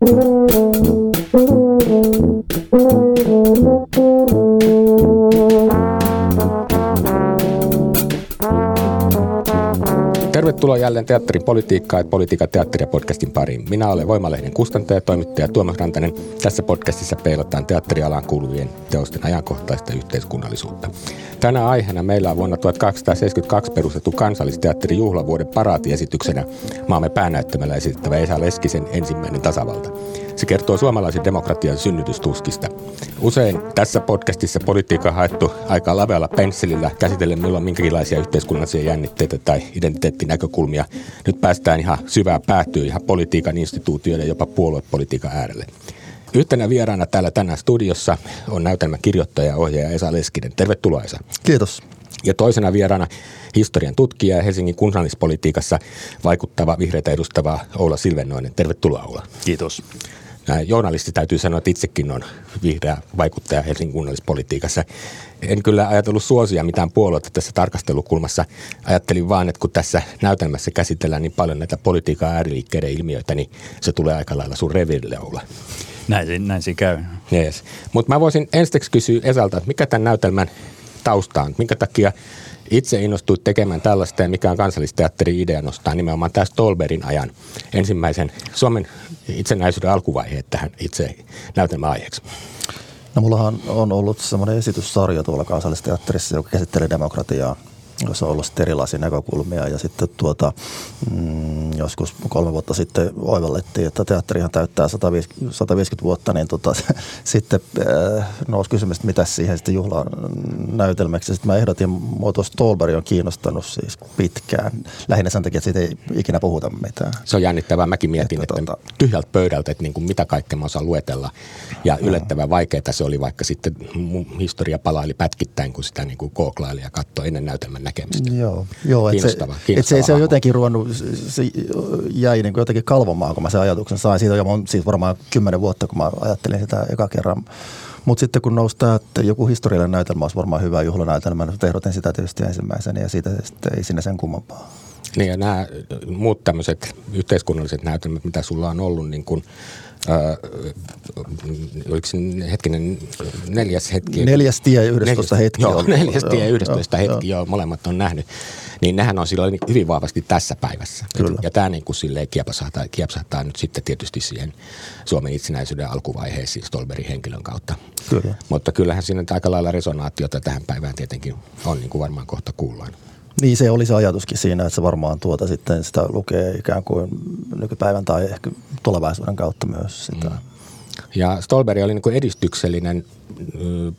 thank you Tervetuloa jälleen teatterin politiikkaa ja politiikan teatteria podcastin pariin. Minä olen Voimalehden kustantaja ja toimittaja Tuomas Rantanen. Tässä podcastissa peilataan teatterialaan kuuluvien teosten ajankohtaista yhteiskunnallisuutta. Tänä aiheena meillä on vuonna 1872 perustettu kansallisteatterin juhlavuoden paraatiesityksenä maamme päänäyttämällä esittävä Esa Leskisen ensimmäinen tasavalta. Se kertoo suomalaisen demokratian synnytystuskista. Usein tässä podcastissa politiikka haettu aika lavealla pensselillä käsitellen milloin minkälaisia yhteiskunnallisia jännitteitä tai identiteettinäkökulmia. Nyt päästään ihan syvään päätyyn ihan politiikan instituutioiden jopa puoluepolitiikan äärelle. Yhtenä vieraana täällä tänään studiossa on näytelmän kirjoittaja ja ohjaaja Esa Leskinen. Tervetuloa Esa. Kiitos. Ja toisena vieraana historian tutkija ja Helsingin kunnallispolitiikassa vaikuttava vihreitä edustava Oula Silvennoinen. Tervetuloa Oula. Kiitos. Journalisti täytyy sanoa, että itsekin on vihreä vaikuttaja Helsingin kunnallispolitiikassa. En kyllä ajatellut suosia mitään puolueita tässä tarkastelukulmassa. Ajattelin vaan, että kun tässä näytelmässä käsitellään niin paljon näitä politiikan ääriliikkeiden ilmiöitä, niin se tulee aika lailla sun revirille olla. Näin, näin siinä käy. Yes. Mutta mä voisin ensiksi kysyä Esalta, että mikä tämän näytelmän tausta on? Minkä takia itse innostuit tekemään tällaista ja mikä on kansallisteatterin idea nostaa nimenomaan tämä Stolberin ajan ensimmäisen Suomen itsenäisyyden alkuvaiheet tähän itse näytelmän aiheeksi? No mullahan on ollut semmoinen esityssarja tuolla kansallisteatterissa, joka käsittelee demokratiaa jossa on ollut sitten erilaisia näkökulmia ja sitten tuota, mm, joskus kolme vuotta sitten oivallettiin, että teatterihan täyttää 150, 150 vuotta, niin tota, sitten äh, nousi kysymys, että mitä siihen sitten juhlanäytelmäksi. Sitten mä ehdotin, muoto Stolberg on kiinnostanut siis pitkään, lähinnä sen takia, että siitä ei ikinä puhuta mitään. Se on jännittävää. Mäkin mietin, että, että tota, tyhjältä pöydältä, että niin kuin mitä kaikkea mä osaan luetella. Ja yllättävän vaikeaa se oli, vaikka sitten mun historia palaili pätkittäin, kun sitä niin kuin kooklaili ja katsoi ennen näytelmän näkemistä. Joo, joo että se, et se, se on jotenkin ruvennut, se jäi niin kuin jotenkin kalvomaan, kun mä sen ajatuksen sain. Siitä on siis varmaan kymmenen vuotta, kun mä ajattelin sitä eka kerran. Mutta sitten kun nousi tämä, että joku historiallinen näytelmä olisi varmaan hyvä juhlanäytelmä, niin ehdotin sitä tietysti ensimmäisenä ja siitä sitten ei sinne sen kummempaa. Niin ja nämä muut tämmöiset yhteiskunnalliset näytelmät, mitä sulla on ollut, niin kuin – äh, oliko se hetkinen neljäs hetki? Neljäs tie 11 hetki. Joo, neljäs tie 11 joo, hetki, joo. joo, molemmat on nähnyt. Niin nehän on silloin hyvin vahvasti tässä päivässä. Kyllä. Ja tämä niin kuin silleen kiepsahtaa, kiepsahtaa nyt sitten tietysti siihen Suomen itsenäisyyden alkuvaiheeseen Stolberin henkilön kautta. Kyllä. Mutta kyllähän siinä aika lailla resonaatiota tähän päivään tietenkin on, niin kuin varmaan kohta kuullaan. Niin se oli se ajatuskin siinä, että se varmaan tuota sitten sitä lukee ikään kuin nykypäivän tai ehkä tulevaisuuden kautta myös sitä. Mm. Ja Stolberg oli niin edistyksellinen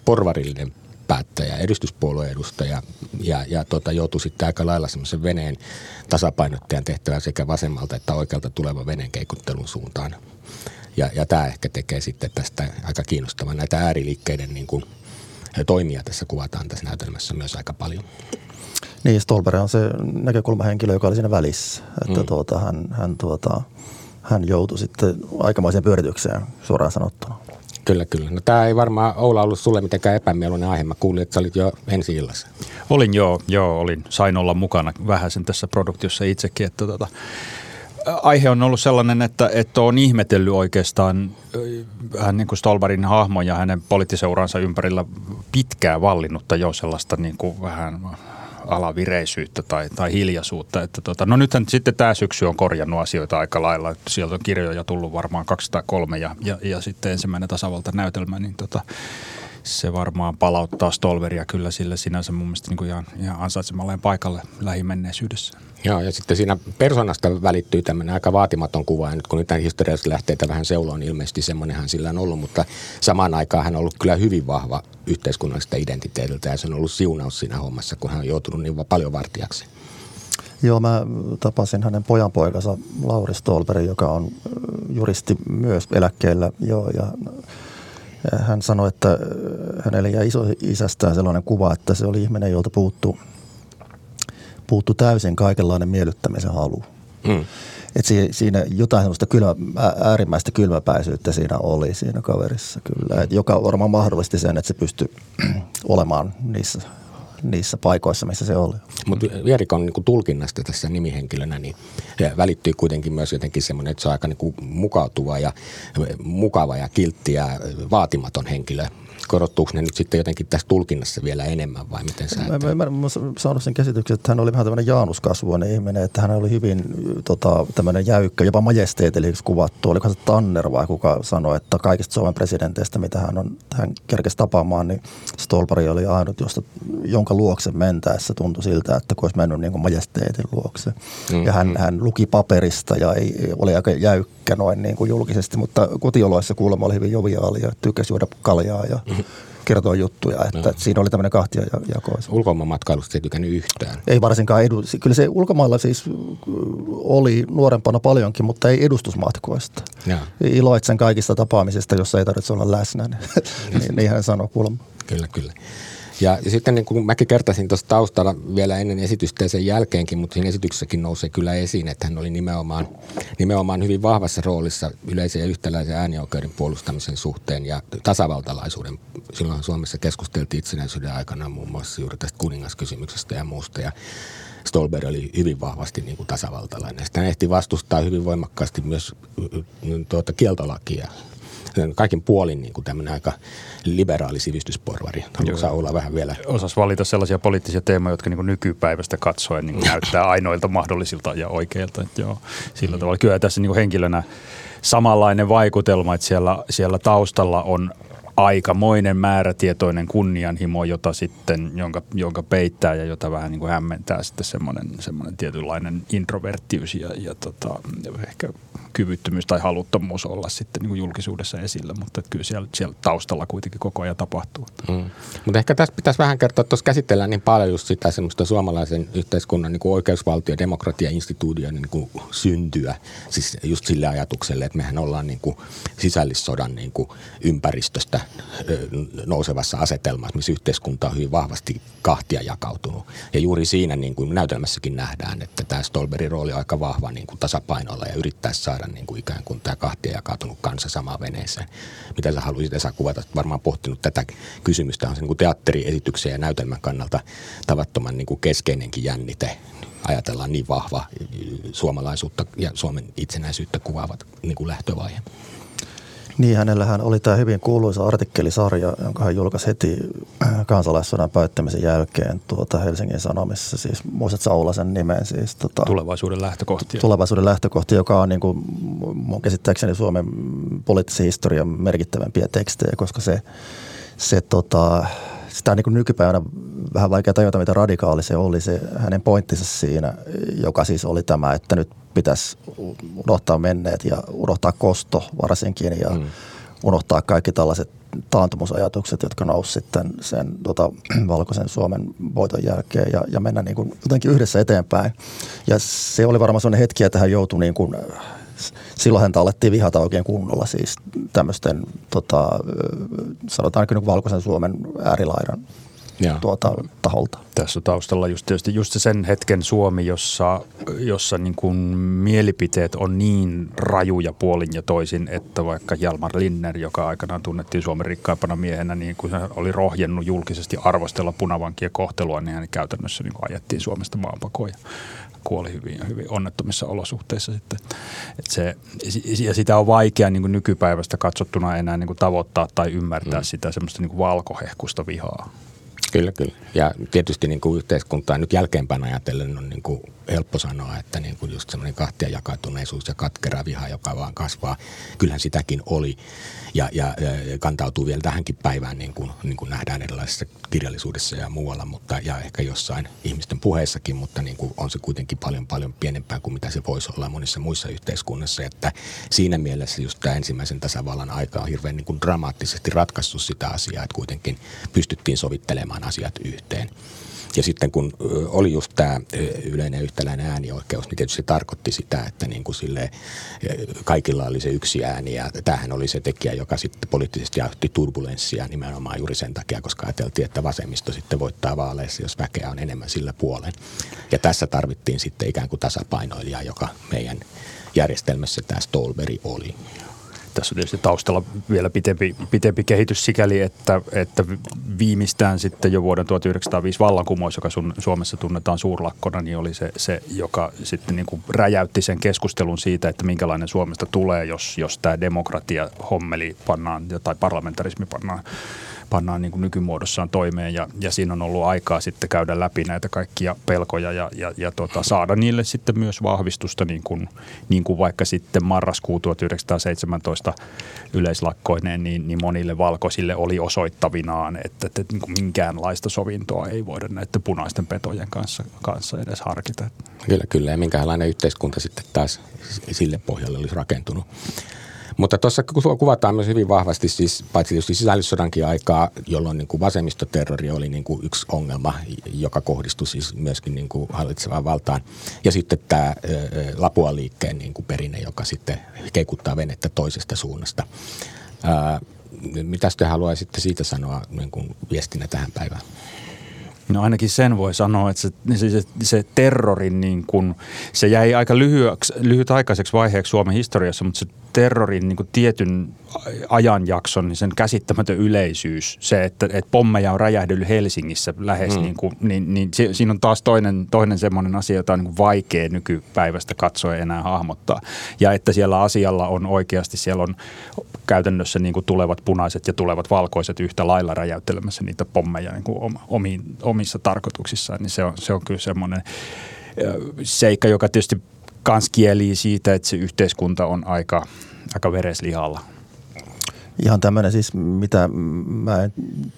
porvarillinen päättäjä, edistyspuolueen edustaja ja, ja tota, joutui sitten aika lailla semmoisen veneen tasapainottajan tehtävän sekä vasemmalta että oikealta tulevan veneen keikuttelun suuntaan. Ja, ja tämä ehkä tekee sitten tästä aika kiinnostavan. Näitä ääriliikkeiden niin kuin, toimia tässä kuvataan tässä näytelmässä myös aika paljon. Niin, Stolberg on se näkökulmahenkilö, joka oli siinä välissä. Että mm. tuota, hän, hän, tuota, hän joutui sitten aikamoiseen pyöritykseen suoraan sanottuna. Kyllä, kyllä. No tämä ei varmaan Oula ollut sulle mitenkään epämieluinen aihe. Mä kuulin, että sä olit jo ensi illassa. Olin joo, joo, olin. Sain olla mukana vähän sen tässä produktiossa itsekin. Että tota, aihe on ollut sellainen, että, että on ihmetellyt oikeastaan hän niin kuin Stolberin hahmo ja hänen poliittiseuransa ympärillä pitkään vallinnutta jo sellaista niin kuin vähän alavireisyyttä tai, tai hiljaisuutta. Että tota, no nythän sitten tämä syksy on korjannut asioita aika lailla. Sieltä on kirjoja tullut varmaan 203 ja, ja, ja sitten ensimmäinen tasavalta näytelmä, niin tota, se varmaan palauttaa Stolveria kyllä sille sinänsä mun mielestä niin kuin ihan, ihan ansaitsemalleen paikalle lähimenneisyydessä. Joo, ja sitten siinä persoonasta välittyy tämmöinen aika vaatimaton kuva, ja nyt kun nyt historiallista lähteitä vähän seuloon, niin ilmeisesti semmoinenhan sillä on ollut, mutta samaan aikaan hän on ollut kyllä hyvin vahva yhteiskunnallista identiteetiltä, ja se on ollut siunaus siinä hommassa, kun hän on joutunut niin paljon vartijaksi. Joo, mä tapasin hänen pojanpoikansa Lauri Stolberin, joka on juristi myös eläkkeellä. Joo, ja hän sanoi, että hänelle jäi iso isästään sellainen kuva, että se oli ihminen, jolta puuttu, puuttu täysin kaikenlainen miellyttämisen halu. Mm. Et siinä jotain sellaista kylmä, äärimmäistä kylmäpäisyyttä siinä oli siinä kaverissa kyllä, et joka varmaan mahdollisti sen, että se pystyi olemaan niissä niissä paikoissa, missä se oli. Mutta Vierikon niin tulkinnasta tässä nimihenkilönä niin välittyy kuitenkin myös jotenkin semmoinen, että se on aika niin mukautuva ja mukava ja kiltti ja vaatimaton henkilö korottuuko ne nyt sitten jotenkin tässä tulkinnassa vielä enemmän vai miten sä? Mä, mä, mä, saanut sen käsityksen, että hän oli vähän tämmöinen jaanuskasvuinen ihminen, että hän oli hyvin tota, tämmöinen jäykkä, jopa majesteetilliseksi kuvattu. Oliko se Tanner vai kuka sanoi, että kaikista Suomen presidenteistä, mitä hän, on, hän kerkesi tapaamaan, niin Stolpari oli ainut, josta, jonka luokse mentäessä tuntui siltä, että kun olisi mennyt niin kuin majesteetin luokse. Mm-hmm. Ja hän, hän luki paperista ja ei, oli aika jäykkä noin niin kuin julkisesti, mutta kotioloissa kuulemma oli hyvin joviaali ja tykkäsi juoda kaljaa ja mm-hmm kertoa juttuja, että, no. että siinä oli tämmöinen kahtia jako. Ulkomaanmatkailusta ei tykännyt yhtään. Ei varsinkaan edu. Kyllä se ulkomailla siis oli nuorempana paljonkin, mutta ei edustusmatkoista. Ja. Iloitsen kaikista tapaamisista, jossa ei tarvitse olla läsnä. niin, niin hän sanoi kuulemma. Kyllä, kyllä. Ja, ja sitten niin kuin mäkin kertasin tuossa taustalla vielä ennen esitystä ja sen jälkeenkin, mutta siinä esityksessäkin nousee kyllä esiin, että hän oli nimenomaan, nimenomaan hyvin vahvassa roolissa yleisen ja yhtäläisen äänioikeuden puolustamisen suhteen ja tasavaltalaisuuden. Silloin Suomessa keskusteltiin itsenäisyyden aikana muun muassa juuri tästä kuningaskysymyksestä ja muusta. Ja Stolberg oli hyvin vahvasti niin kuin tasavaltalainen. Sitten hän ehti vastustaa hyvin voimakkaasti myös tuota, kieltolakia kaikin puolin niin kuin tämmöinen aika liberaali sivistysporvari. Haluatko olla vähän vielä? Osas valita sellaisia poliittisia teemoja, jotka niin kuin nykypäivästä katsoen niin näyttää ainoilta mahdollisilta ja oikeilta. Että joo, sillä mm. tavalla. Kyllä tässä niin kuin henkilönä samanlainen vaikutelma, että siellä, siellä taustalla on aikamoinen määrätietoinen kunnianhimo, jota sitten, jonka, jonka peittää ja jota vähän niin kuin hämmentää sitten semmoinen, semmoinen tietynlainen introverttius ja, ja tota, ehkä kyvyttömyys tai haluttomuus olla sitten niin kuin julkisuudessa esillä, mutta kyllä siellä, siellä taustalla kuitenkin koko ajan tapahtuu. Mm. Mutta ehkä tässä pitäisi vähän kertoa, että tuossa käsitellään niin paljon just sitä semmoista suomalaisen yhteiskunnan niin kuin oikeusvaltio- ja demokratia-instituution niin kuin syntyä, siis just sille ajatukselle, että mehän ollaan niin kuin sisällissodan niin kuin ympäristöstä nousevassa asetelmassa, missä yhteiskunta on hyvin vahvasti kahtia jakautunut. Ja juuri siinä niin kuin näytelmässäkin nähdään, että tämä Stolberin rooli on aika vahva niin kuin tasapainolla ja yrittää saada niin kuin ikään kuin tämä kahtia jakautunut kansa samaan veneeseen. Mitä sä haluaisit Esa kuvata? Varmaan pohtinut tätä kysymystä. On se niin kuin teatteriesityksen ja näytelmän kannalta tavattoman niin kuin keskeinenkin jännite ajatellaan niin vahva suomalaisuutta ja Suomen itsenäisyyttä kuvaavat niin kuin lähtövaihe. Niin, hänellähän oli tämä hyvin kuuluisa artikkelisarja, jonka hän julkaisi heti äh, kansalaissodan päättämisen jälkeen tuota Helsingin Sanomissa. Siis muistat Saulasen nimen? Siis, tota, tulevaisuuden lähtökohtia. Tulevaisuuden lähtökohti, joka on niin kuin, mun käsittääkseni Suomen poliittisen historian merkittävämpiä tekstejä, koska se, se tota, sitä on niin nykypäivänä vähän vaikea tajuta, mitä radikaali se oli se hänen pointtinsa siinä, joka siis oli tämä, että nyt pitäisi unohtaa menneet ja unohtaa kosto varsinkin ja mm. unohtaa kaikki tällaiset taantumusajatukset, jotka nousi sitten sen tota, valkoisen Suomen voiton jälkeen ja, ja mennä niin kuin jotenkin yhdessä eteenpäin. Ja se oli varmaan sellainen hetki, että hän joutui niin kuin, silloin häntä alettiin vihata oikein kunnolla siis tämmöisten tota, sanotaan niin valkoisen Suomen äärilaidan tuota, taholta. Tässä taustalla just tietysti just sen hetken Suomi, jossa, jossa niin kuin mielipiteet on niin rajuja puolin ja toisin, että vaikka Jalmar Linner, joka aikanaan tunnettiin Suomen rikkaimpana miehenä, niin kun hän oli rohjennut julkisesti arvostella punavankien kohtelua, niin hän käytännössä niin kuin ajettiin Suomesta maanpakoon kuoli hyvin, hyvin onnettomissa olosuhteissa sitten. Et se, ja sitä on vaikea niin kuin nykypäivästä katsottuna enää niin kuin tavoittaa tai ymmärtää mm. sitä semmoista niin kuin valkohehkusta vihaa. Kyllä, kyllä. Ja tietysti niin kuin yhteiskuntaa nyt jälkeenpäin ajatellen on niin kuin helppo sanoa, että niin kuin just semmoinen kahtia jakautuneisuus ja katkera viha, joka vaan kasvaa. Kyllähän sitäkin oli ja, ja, ja kantautuu vielä tähänkin päivään, niin kuin, niin kuin nähdään erilaisissa kirjallisuudessa ja muualla, mutta, ja ehkä jossain ihmisten puheissakin, mutta niin kuin on se kuitenkin paljon paljon pienempää kuin mitä se voisi olla monissa muissa yhteiskunnissa. Että siinä mielessä just tämä ensimmäisen tasavallan aika on hirveän niin kuin dramaattisesti ratkaissut sitä asiaa, että kuitenkin pystyttiin sovittelemaan asiat yhteen. Ja sitten kun oli just tämä yleinen yhtäläinen äänioikeus, niin tietysti se tarkoitti sitä, että niin kuin sille, kaikilla oli se yksi ääni ja tämähän oli se tekijä, joka sitten poliittisesti aiheutti turbulenssia nimenomaan juuri sen takia, koska ajateltiin, että vasemmisto sitten voittaa vaaleissa, jos väkeä on enemmän sillä puolen. Ja tässä tarvittiin sitten ikään kuin tasapainoilija, joka meidän järjestelmässä tämä Stolberi oli tässä on tietysti taustalla vielä pitempi, pitempi kehitys sikäli, että, että viimeistään sitten jo vuoden 1905 vallankumous, joka sun, Suomessa tunnetaan suurlakkona, niin oli se, se joka sitten niin kuin räjäytti sen keskustelun siitä, että minkälainen Suomesta tulee, jos, jos tämä demokratia hommeli pannaan tai parlamentarismi pannaan pannaan niin kuin nykymuodossaan toimeen ja, ja siinä on ollut aikaa sitten käydä läpi näitä kaikkia pelkoja ja, ja, ja tota, saada niille sitten myös vahvistusta niin kuin, niin kuin vaikka sitten marraskuu 1917 yleislakkoineen, niin, niin monille valkoisille oli osoittavinaan, että, että niin kuin minkäänlaista sovintoa ei voida näiden punaisten petojen kanssa, kanssa edes harkita. Kyllä, kyllä ja minkälainen yhteiskunta sitten taas sille pohjalle olisi rakentunut. Mutta tuossa kuvataan myös hyvin vahvasti siis paitsi tietysti sisällissodankin aikaa, jolloin niin kuin vasemmistoterrori oli niin kuin yksi ongelma, joka kohdistui siis myöskin niin kuin hallitsevaan valtaan. Ja sitten tämä Lapua liikkeen niin kuin perinne, joka sitten keikuttaa venettä toisesta suunnasta. mitä te haluaisitte siitä sanoa niin kuin viestinä tähän päivään? No ainakin sen voi sanoa, että se, se, se terrorin niin kuin, se jäi aika lyhyeksi, lyhytaikaiseksi vaiheeksi Suomen historiassa, mutta se terrorin niin kuin tietyn ajanjakson, niin sen käsittämätön yleisyys, se, että, että pommeja on räjähdellyt Helsingissä lähes, mm. niin, kuin, niin, niin siinä on taas toinen, toinen semmoinen asia, jota on niin vaikea nykypäivästä katsoa enää hahmottaa. Ja että siellä asialla on oikeasti, siellä on käytännössä niin kuin tulevat punaiset ja tulevat valkoiset yhtä lailla räjäyttelemässä niitä pommeja niin kuin omiin, omissa tarkoituksissaan, niin se on, se on kyllä semmoinen seikka, joka tietysti kans kielii siitä, että se yhteiskunta on aika, aika vereslihalla. Ihan tämmöinen siis, mitä mä en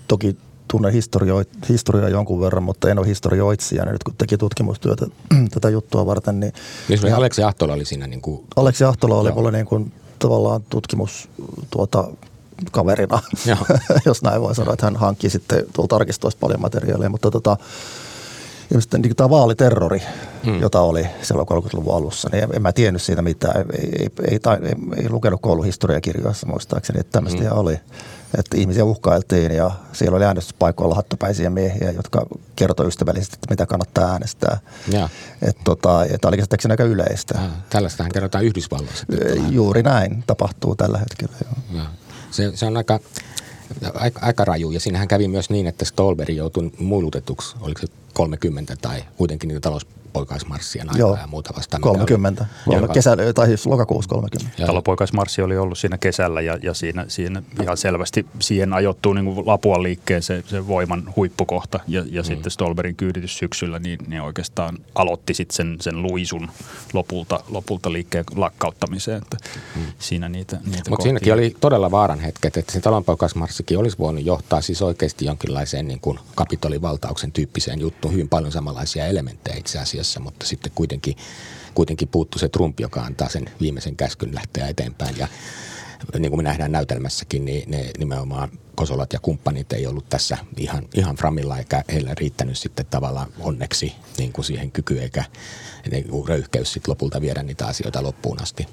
toki tunnen historio, historiaa jonkun verran, mutta en ole historioitsija. Nyt kun teki tutkimustyötä tätä juttua varten, niin... Niin ja, Aleksi Ahtola oli siinä niin kuin... Aleksi Ahtola oli mulle niin kuin tavallaan tutkimus tuota, kaverina, jos näin voi sanoa, että hän hankki sitten tuolla arkistoista paljon materiaalia, mutta tota, ja sitten niin tämä vaaliterrori, hmm. jota oli silloin 30-luvun alussa, niin en, en mä tiennyt siitä mitään. Ei, ei, ei, ei, ei lukenut kouluhistoriakirjoissa muistaakseni, että tämmöistä hmm. oli. Että ihmisiä uhkailtiin ja siellä oli äänestyspaikoilla hattupäisiä miehiä, jotka kertoi ystävällisesti, että mitä kannattaa äänestää. Ja. Että tota, että oli käsittääkseni aika yleistä. Ja, tällaistähän kerrotaan Yhdysvalloissa. Juuri näin tapahtuu tällä hetkellä. Joo. Ja. Se, se on aika, aika, aika raju ja siinähän kävi myös niin, että Stolberg joutui muilutetuksi, oliko se 30 tai kuitenkin niitä talous talonpoikaismarssien aikaa Joo, ja muuta vastaan. 30. Oli, kesällä, tai siis lokakuussa 30. Talonpoikaismarssi oli ollut siinä kesällä ja, ja siinä, siinä ihan selvästi siihen ajoittuu niin kuin Lapuan liikkeen se, se voiman huippukohta ja, ja mm. sitten Stolberin kyyditys syksyllä, niin, niin oikeastaan aloitti sitten sen, sen luisun lopulta, lopulta liikkeen lakkauttamiseen. Että mm. siinä niitä, niitä Mutta siinäkin oli todella vaaran hetket, että se talonpoikaismarssikin olisi voinut johtaa siis oikeasti jonkinlaiseen niin kuin kapitolivaltauksen tyyppiseen juttuun, hyvin paljon samanlaisia elementtejä itse asiassa asiassa, mutta sitten kuitenkin, kuitenkin puuttu se Trump, joka antaa sen viimeisen käskyn lähteä eteenpäin. Ja niin kuin me nähdään näytelmässäkin, niin ne nimenomaan Kosolat ja kumppanit ei ollut tässä ihan, ihan framilla, eikä heillä riittänyt sitten tavallaan onneksi niin kuin siihen kyky eikä niin röyhkeys sitten lopulta viedä niitä asioita loppuun asti.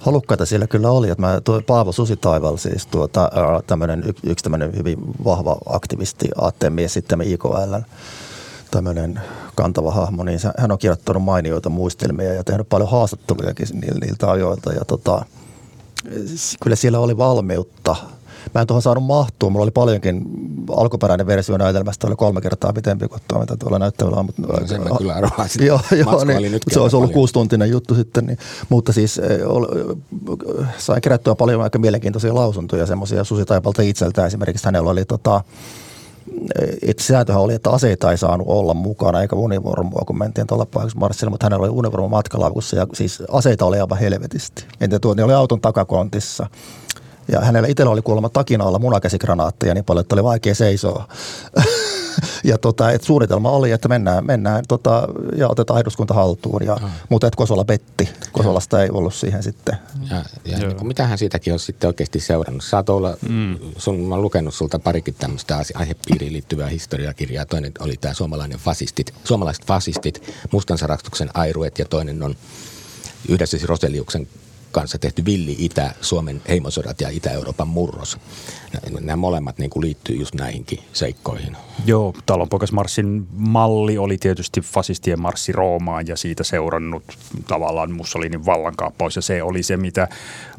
Halukkaita siellä kyllä oli. Että mä, tuo Paavo Susitaival, siis tuota, tämmönen, yksi tämmöinen hyvin vahva aktivisti, aattemies sitten IKL tämmöinen kantava hahmo, niin hän on kirjoittanut mainioita muistelmia ja tehnyt paljon haastattelujakin niiltä ajoilta. Ja tota, kyllä siellä oli valmiutta. Mä en tuohon saanut mahtua. Mulla oli paljonkin alkuperäinen versio näytelmästä, oli kolme kertaa pitempi kuin tuo, mitä tuolla näyttämällä on. Mutta, no, sen mä kyllä arvaan. Joo, joo niin, se olisi ollut kuustuntinen juttu sitten. Niin, mutta siis sain kerättyä paljon aika mielenkiintoisia lausuntoja, semmoisia Susi Taipalta itseltä esimerkiksi. Hänellä oli tota, että sääntöhän oli, että aseita ei saanut olla mukana eikä univormua, kun mentiin tuolla marssilla, mutta hänellä oli univormu matkalaukussa ja siis aseita oli aivan helvetisti. Entä tuo, ne oli auton takakontissa. Ja hänellä itsellä oli kuulemma takina alla munakäsikranaatteja niin paljon, että oli vaikea seisoa. ja tota, et suunnitelma oli, että mennään, mennään tota, ja otetaan eduskunta haltuun, ja, mutta et Kosola petti. Kosolasta ei ollut siihen sitten. Ja, ja niin kuin, mitähän siitäkin on sitten oikeasti seurannut? Saat olla, mm. sun, mä olen lukenut sulta parikin tämmöistä aihepiiriin liittyvää historiakirjaa. Toinen oli tämä suomalainen fasistit, suomalaiset fasistit, mustansaraktuksen airuet ja toinen on yhdessä siis Roseliuksen kanssa tehty Villi Itä, Suomen heimosodat ja Itä-Euroopan murros. Nämä molemmat niin kuin liittyy just näihinkin seikkoihin. Joo, talonpoikasmarssin malli oli tietysti fasistien marssi Roomaan ja siitä seurannut tavallaan Mussolinin vallankaappaus. Ja se oli se, mitä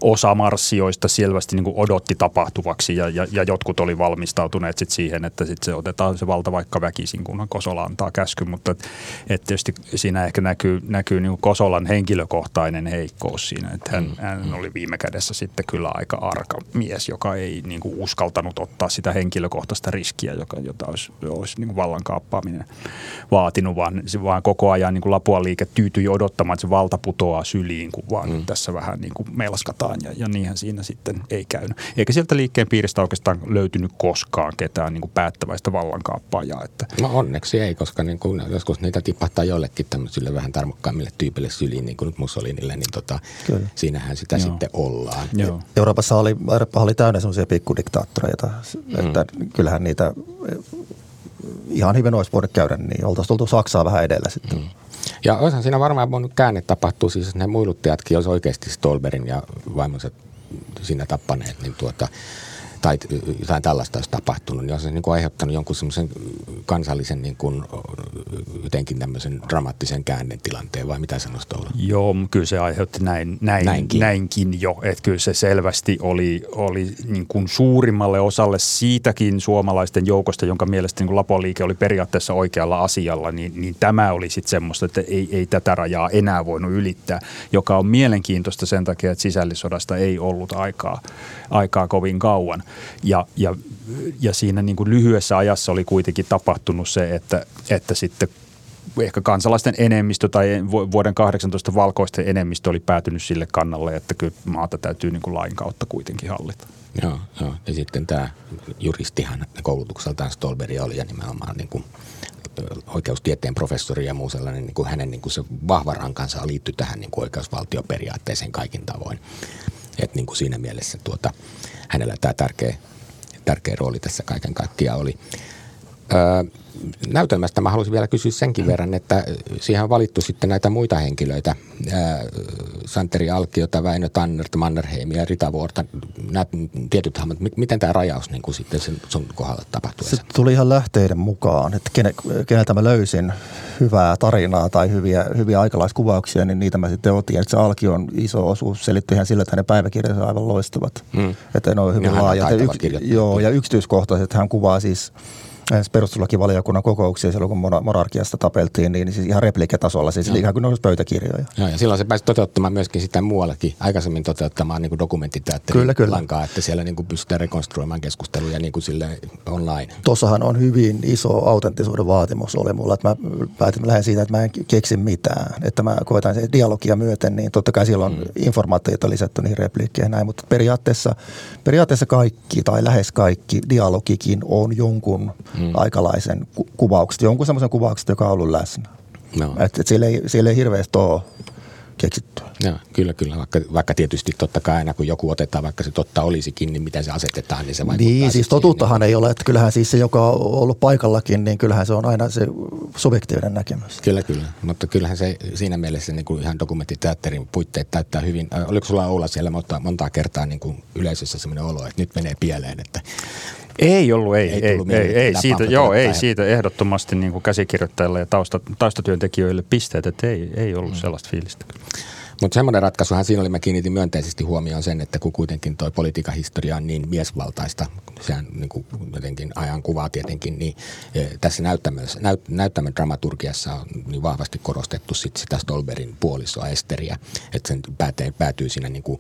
osa marssioista selvästi niin kuin odotti tapahtuvaksi ja, ja, ja jotkut oli valmistautuneet sit siihen, että sit se otetaan se valta vaikka väkisin, kunhan Kosola antaa käsky. Mutta et, et tietysti siinä ehkä näkyy, näkyy niin kuin Kosolan henkilökohtainen heikkous siinä, että hän, mm. hän oli viime kädessä sitten kyllä aika arka mies, joka ei niin kuin uskaltanut ottaa sitä henkilökohtaista riskiä, joka, jota olisi, olisi niin kuin vallankaappaaminen vaatinut, vaan, se vaan koko ajan niin kuin Lapua liike tyytyi odottamaan, että se valta putoaa syliin, kun vaan mm. tässä vähän niin kuin melskataan ja, ja niinhän siinä sitten ei käynyt. Eikä sieltä liikkeen piiristä oikeastaan löytynyt koskaan ketään niin kuin päättäväistä vallankaappaajaa. Että. No onneksi ei, koska niin kuin joskus niitä tipahtaa jollekin tämmöisille vähän tarmokkaimmille tyypille syliin, niin kuin nyt Mussolinille, niin tota, siinähän sitä Joo. sitten ollaan. Joo. Euroopassa oli, Eurooppa oli täynnä semmoisia pikkudiktaattoreita, mm. että kyllähän niitä ihan hyvin olisi voinut käydä, niin oltaisiin tultu Saksaa vähän edellä sitten. Mm. Ja olisihan siinä varmaan voinut käänne tapahtua, siis ne muiluttajatkin olisi oikeasti Stolberin ja vaimonsa siinä tappaneet, niin tuota, tai jotain tällaista olisi tapahtunut, niin olisi niin kuin aiheuttanut jonkun semmoisen kansallisen niin kuin, jotenkin tämmöisen dramaattisen käännetilanteen, vai mitä sanoisi tuolla? Joo, kyllä se aiheutti näin, näin, näinkin. näinkin jo, että kyllä se selvästi oli, oli niin kuin suurimmalle osalle siitäkin suomalaisten joukosta, jonka mielestä niin kuin Lapoliike oli periaatteessa oikealla asialla, niin, niin tämä oli sitten semmoista, että ei, ei tätä rajaa enää voinut ylittää, joka on mielenkiintoista sen takia, että sisällissodasta ei ollut aikaa, aikaa kovin kauan. Ja, ja, ja siinä niin kuin lyhyessä ajassa oli kuitenkin tapahtunut se, että, että sitten ehkä kansalaisten enemmistö tai vuoden 18 valkoisten enemmistö oli päätynyt sille kannalle, että kyllä maata täytyy niin kuin lain kautta kuitenkin hallita. Joo, joo. ja sitten tämä juristihan koulutukseltaan Stolberi oli ja nimenomaan niin kuin oikeustieteen professori ja muu sellainen, niin kuin hänen niin kuin se vahva rankansa liittyi tähän niin kuin oikeusvaltioperiaatteeseen kaikin tavoin. Et niin kuin siinä mielessä tuota, hänellä tämä tärkeä, tärkeä rooli tässä kaiken kaikkiaan oli. Näytelmästä mä haluaisin vielä kysyä senkin verran, että siihen on valittu sitten näitä muita henkilöitä, Santeri Alkiota, Väinö Tannert, Mannerheim ja Rita Vuorta, nämä tietyt hahmot, miten tämä rajaus niin kuin sitten sen sun kohdalla tapahtui? Se tuli ihan lähteiden mukaan, että keneltä mä löysin hyvää tarinaa tai hyviä, hyviä aikalaiskuvauksia, niin niitä mä sitten otin. Että se Alkion iso osuus selittyi ihan sillä, että hänen päiväkirjansa on aivan loistavat. Hmm. Että ne on hyvin laajat. Ja, yks, joo, ja yksityiskohtaiset hän kuvaa siis – perustuslakivaliokunnan kokouksia silloin, kun monarkiasta tapeltiin, niin siis ihan repliketasolla, siis Joo. ihan kuin ne olisi pöytäkirjoja. Joo, ja silloin se pääsi toteuttamaan myöskin sitä muuallakin, aikaisemmin toteuttamaan niin dokumenttiteatterin kyllä, kyllä. lankaa, että siellä niin kuin pystytään rekonstruoimaan keskusteluja niin kuin sille online. Tuossahan on hyvin iso autenttisuuden vaatimus oli mulla, että mä päätin, mä lähden siitä, että mä en keksi mitään, että mä koetan se dialogia myöten, niin totta kai silloin mm. informaatioita lisätty niihin repliikkeihin näin, mutta periaatteessa, periaatteessa kaikki tai lähes kaikki dialogikin on jonkun mm. Aikalaisen ku- kuvaukset, jonkun semmoisen kuvaukset, joka on ollut läsnä. No. Et, et siellä, ei, siellä ei hirveästi ole keksittyä. Joo, kyllä, kyllä. Vaikka, vaikka tietysti totta kai aina kun joku otetaan, vaikka se totta olisikin, niin miten se asetetaan, niin se vaikuttaa. Niin, siis totuuttahan niin. ei ole, että kyllähän siis se, joka on ollut paikallakin, niin kyllähän se on aina se subjektiivinen näkemys. Kyllä, kyllä. Mutta kyllähän se siinä mielessä niin kuin ihan dokumenttiteatterin puitteet täyttää hyvin. Oliko sulla olla siellä monta, monta kertaa niin kuin yleisössä sellainen olo, että nyt menee pieleen, että ei ollut, ei, ei, ei, ei, ei siitä, joo, ei siitä ehdottomasti niin kuin käsikirjoittajille ja tausta, taustatyöntekijöille pisteet, että ei, ei ollut mm. sellaista fiilistä. Mutta semmoinen ratkaisuhan siinä oli, mä kiinnitin myönteisesti huomioon sen, että kun kuitenkin toi politiikan historia on niin miesvaltaista, sehän niin kuin jotenkin ajan kuvaa tietenkin, niin e, tässä näyttämössä, näyt, näyttämön dramaturgiassa on niin vahvasti korostettu sit sitä Stolberin puolisoa Esteriä, että sen päätyy, päätyy siinä niin kuin,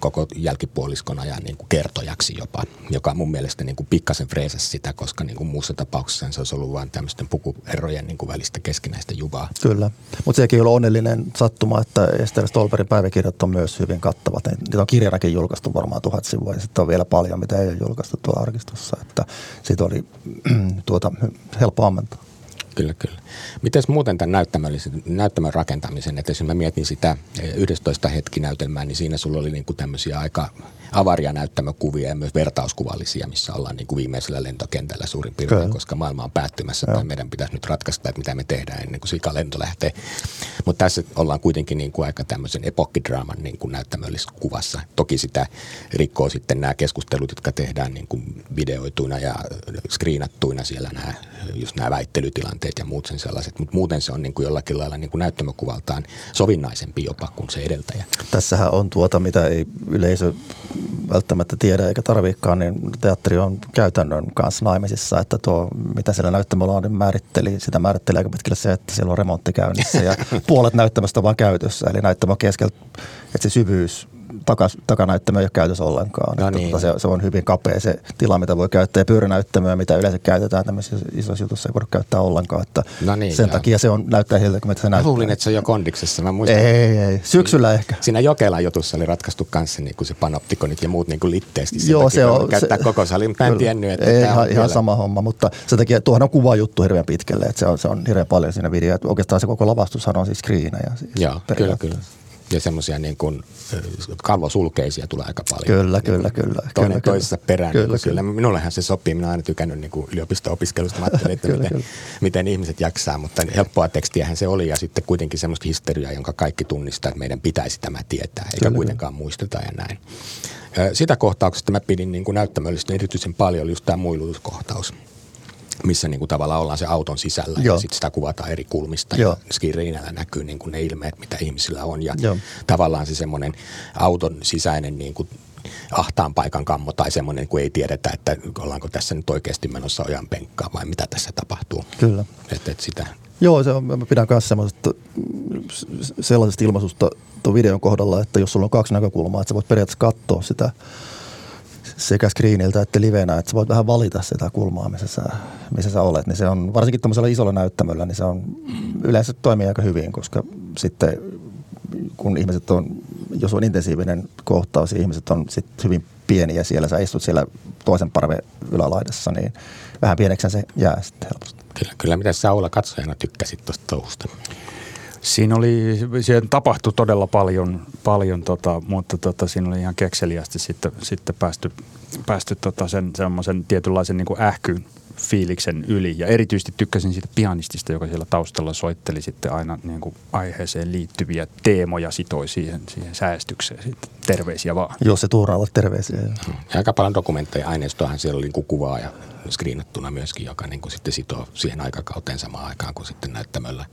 koko jälkipuoliskon ajan niin kuin kertojaksi jopa, joka mun mielestä niin kuin pikkasen freesasi sitä, koska niin kuin muussa tapauksessa se olisi ollut vain tämmöisten pukuerojen niin kuin välistä keskinäistä juvaa. Kyllä, mutta sekin on onnellinen sattuma, että että Esther Stolberin päiväkirjat on myös hyvin kattavat. Niitä on kirjanakin julkaistu varmaan tuhat sivua ja sitten on vielä paljon, mitä ei ole julkaistu tuolla arkistossa. Että siitä oli tuota, helppo ammentaa. Kyllä, kyllä. Miten muuten tämän näyttämön rakentamisen, että jos mä mietin sitä 11 hetkinäytelmää, niin siinä sulla oli niin kuin tämmöisiä aika avaria näyttämökuvia ja myös vertauskuvallisia, missä ollaan niin kuin viimeisellä lentokentällä suurin piirtein, Kyllä. koska maailma on päättymässä tai meidän pitäisi nyt ratkaista, että mitä me tehdään ennen kuin sika lento lähtee. Mutta tässä ollaan kuitenkin niin kuin aika tämmöisen epokkidraaman niin kuin näyttämöllisessä kuvassa. Toki sitä rikkoo sitten nämä keskustelut, jotka tehdään niin kuin videoituina ja screenattuina siellä nämä, just nämä väittelytilanteet ja muut sen sellaiset. Mutta muuten se on niin kuin jollakin lailla niin kuin näyttämökuvaltaan sovinnaisempi jopa kuin se edeltäjä. Tässähän on tuota, mitä ei yleisö välttämättä tiedä eikä tarvikaan, niin teatteri on käytännön kanssa naimisissa, että tuo, mitä siellä näyttämöllä on, niin määritteli, sitä määritteli aika pitkälle se, että siellä on remontti käynnissä ja puolet näyttämästä on vain käytössä, eli näyttämö keskellä, että se syvyys takas, takanäyttämö ei ole käytössä ollenkaan. No niin. se, se, on hyvin kapea se tila, mitä voi käyttää. Ja pyöränäyttämöä, mitä yleensä käytetään tämmöisissä isoissa jutuissa, ei voida käyttää ollenkaan. Että no niin, sen joo. takia se on, näyttää siltä, kun se näyttää. Luulin, että se on jo kondiksessa. Mä muistan, ei, ei, ei. Syksyllä siinä, ehkä. Siinä Jokelan jutussa oli ratkaistu kanssa niin kuin se panoptikonit ja muut niin kuin litteesti. Sen joo, se on. Käyttää se, koko sali, mutta mä en tiennyt, että ei, ihan, ihan sama homma, mutta sen takia tuohon on kuva juttu hirveän pitkälle, että se on, se on hirveän paljon siinä videossa. Oikeastaan se koko lavastushan on siis screenejä. Siis joo, kyllä, kyllä ja semmoisia niin kuin kalvosulkeisia tulee aika paljon. Kyllä, niin kyllä, kyllä. Toinen kyllä, toisessa perään. Kyllä, niin kyllä. Minullehan se sopii. Minä olen aina tykännyt niin kuin yliopisto-opiskelusta. Mä ajattelin, että kyllä, miten, kyllä. miten ihmiset jaksaa, mutta helppoa tekstiähän se oli ja sitten kuitenkin semmoista historiaa, jonka kaikki tunnistaa, että meidän pitäisi tämä tietää, eikä kyllä, kuitenkaan kyllä. muisteta ja näin. Sitä kohtauksesta mä pidin niin kuin näyttämöllisesti erityisen paljon just tämä muilutuskohtaus missä niin kuin tavallaan ollaan se auton sisällä Joo. ja sitten sitä kuvataan eri kulmista Joo. ja skiriinällä näkyy niin kuin ne ilmeet, mitä ihmisillä on ja Joo. tavallaan se semmoinen auton sisäinen niin kuin ahtaan paikan kammo tai semmoinen, kun ei tiedetä, että ollaanko tässä nyt oikeasti menossa ojan penkkaan vai mitä tässä tapahtuu. Kyllä. Et, et sitä. Joo, se on, mä pidän myös sellaisesta ilmaisusta tuon videon kohdalla, että jos sulla on kaksi näkökulmaa, että sä voit periaatteessa katsoa sitä sekä screeniltä että livenä, että sä voit vähän valita sitä kulmaa, missä sä, missä sä olet. Niin se on, varsinkin tämmöisellä isolla näyttämöllä, niin se on yleensä toimii aika hyvin, koska sitten kun ihmiset on, jos on intensiivinen kohtaus ja ihmiset on sit hyvin pieniä siellä, sä istut siellä toisen parven ylälaidassa, niin vähän pieneksi se jää sitten helposti. Kyllä, kyllä mitä sä olla katsojana tykkäsit tuosta touhusta? Siinä oli, siihen tapahtui todella paljon, paljon tota, mutta tota, siinä oli ihan kekseliästi sitten, sitten päästy, päästy tota sen semmoisen tietynlaisen niin kuin ähkyn fiiliksen yli. Ja erityisesti tykkäsin siitä pianistista, joka siellä taustalla soitteli sitten aina niin kuin aiheeseen liittyviä teemoja, sitoi siihen, siihen säästykseen. Sitten terveisiä vaan. Joo, se tuuraavat terveisiä. Ja aika paljon dokumentteja, aineistoahan siellä oli niin kuvaa ja screenattuna myöskin, joka niin kuin sitten sitoo siihen aikakauteen samaan aikaan, kun sitten näyttämällä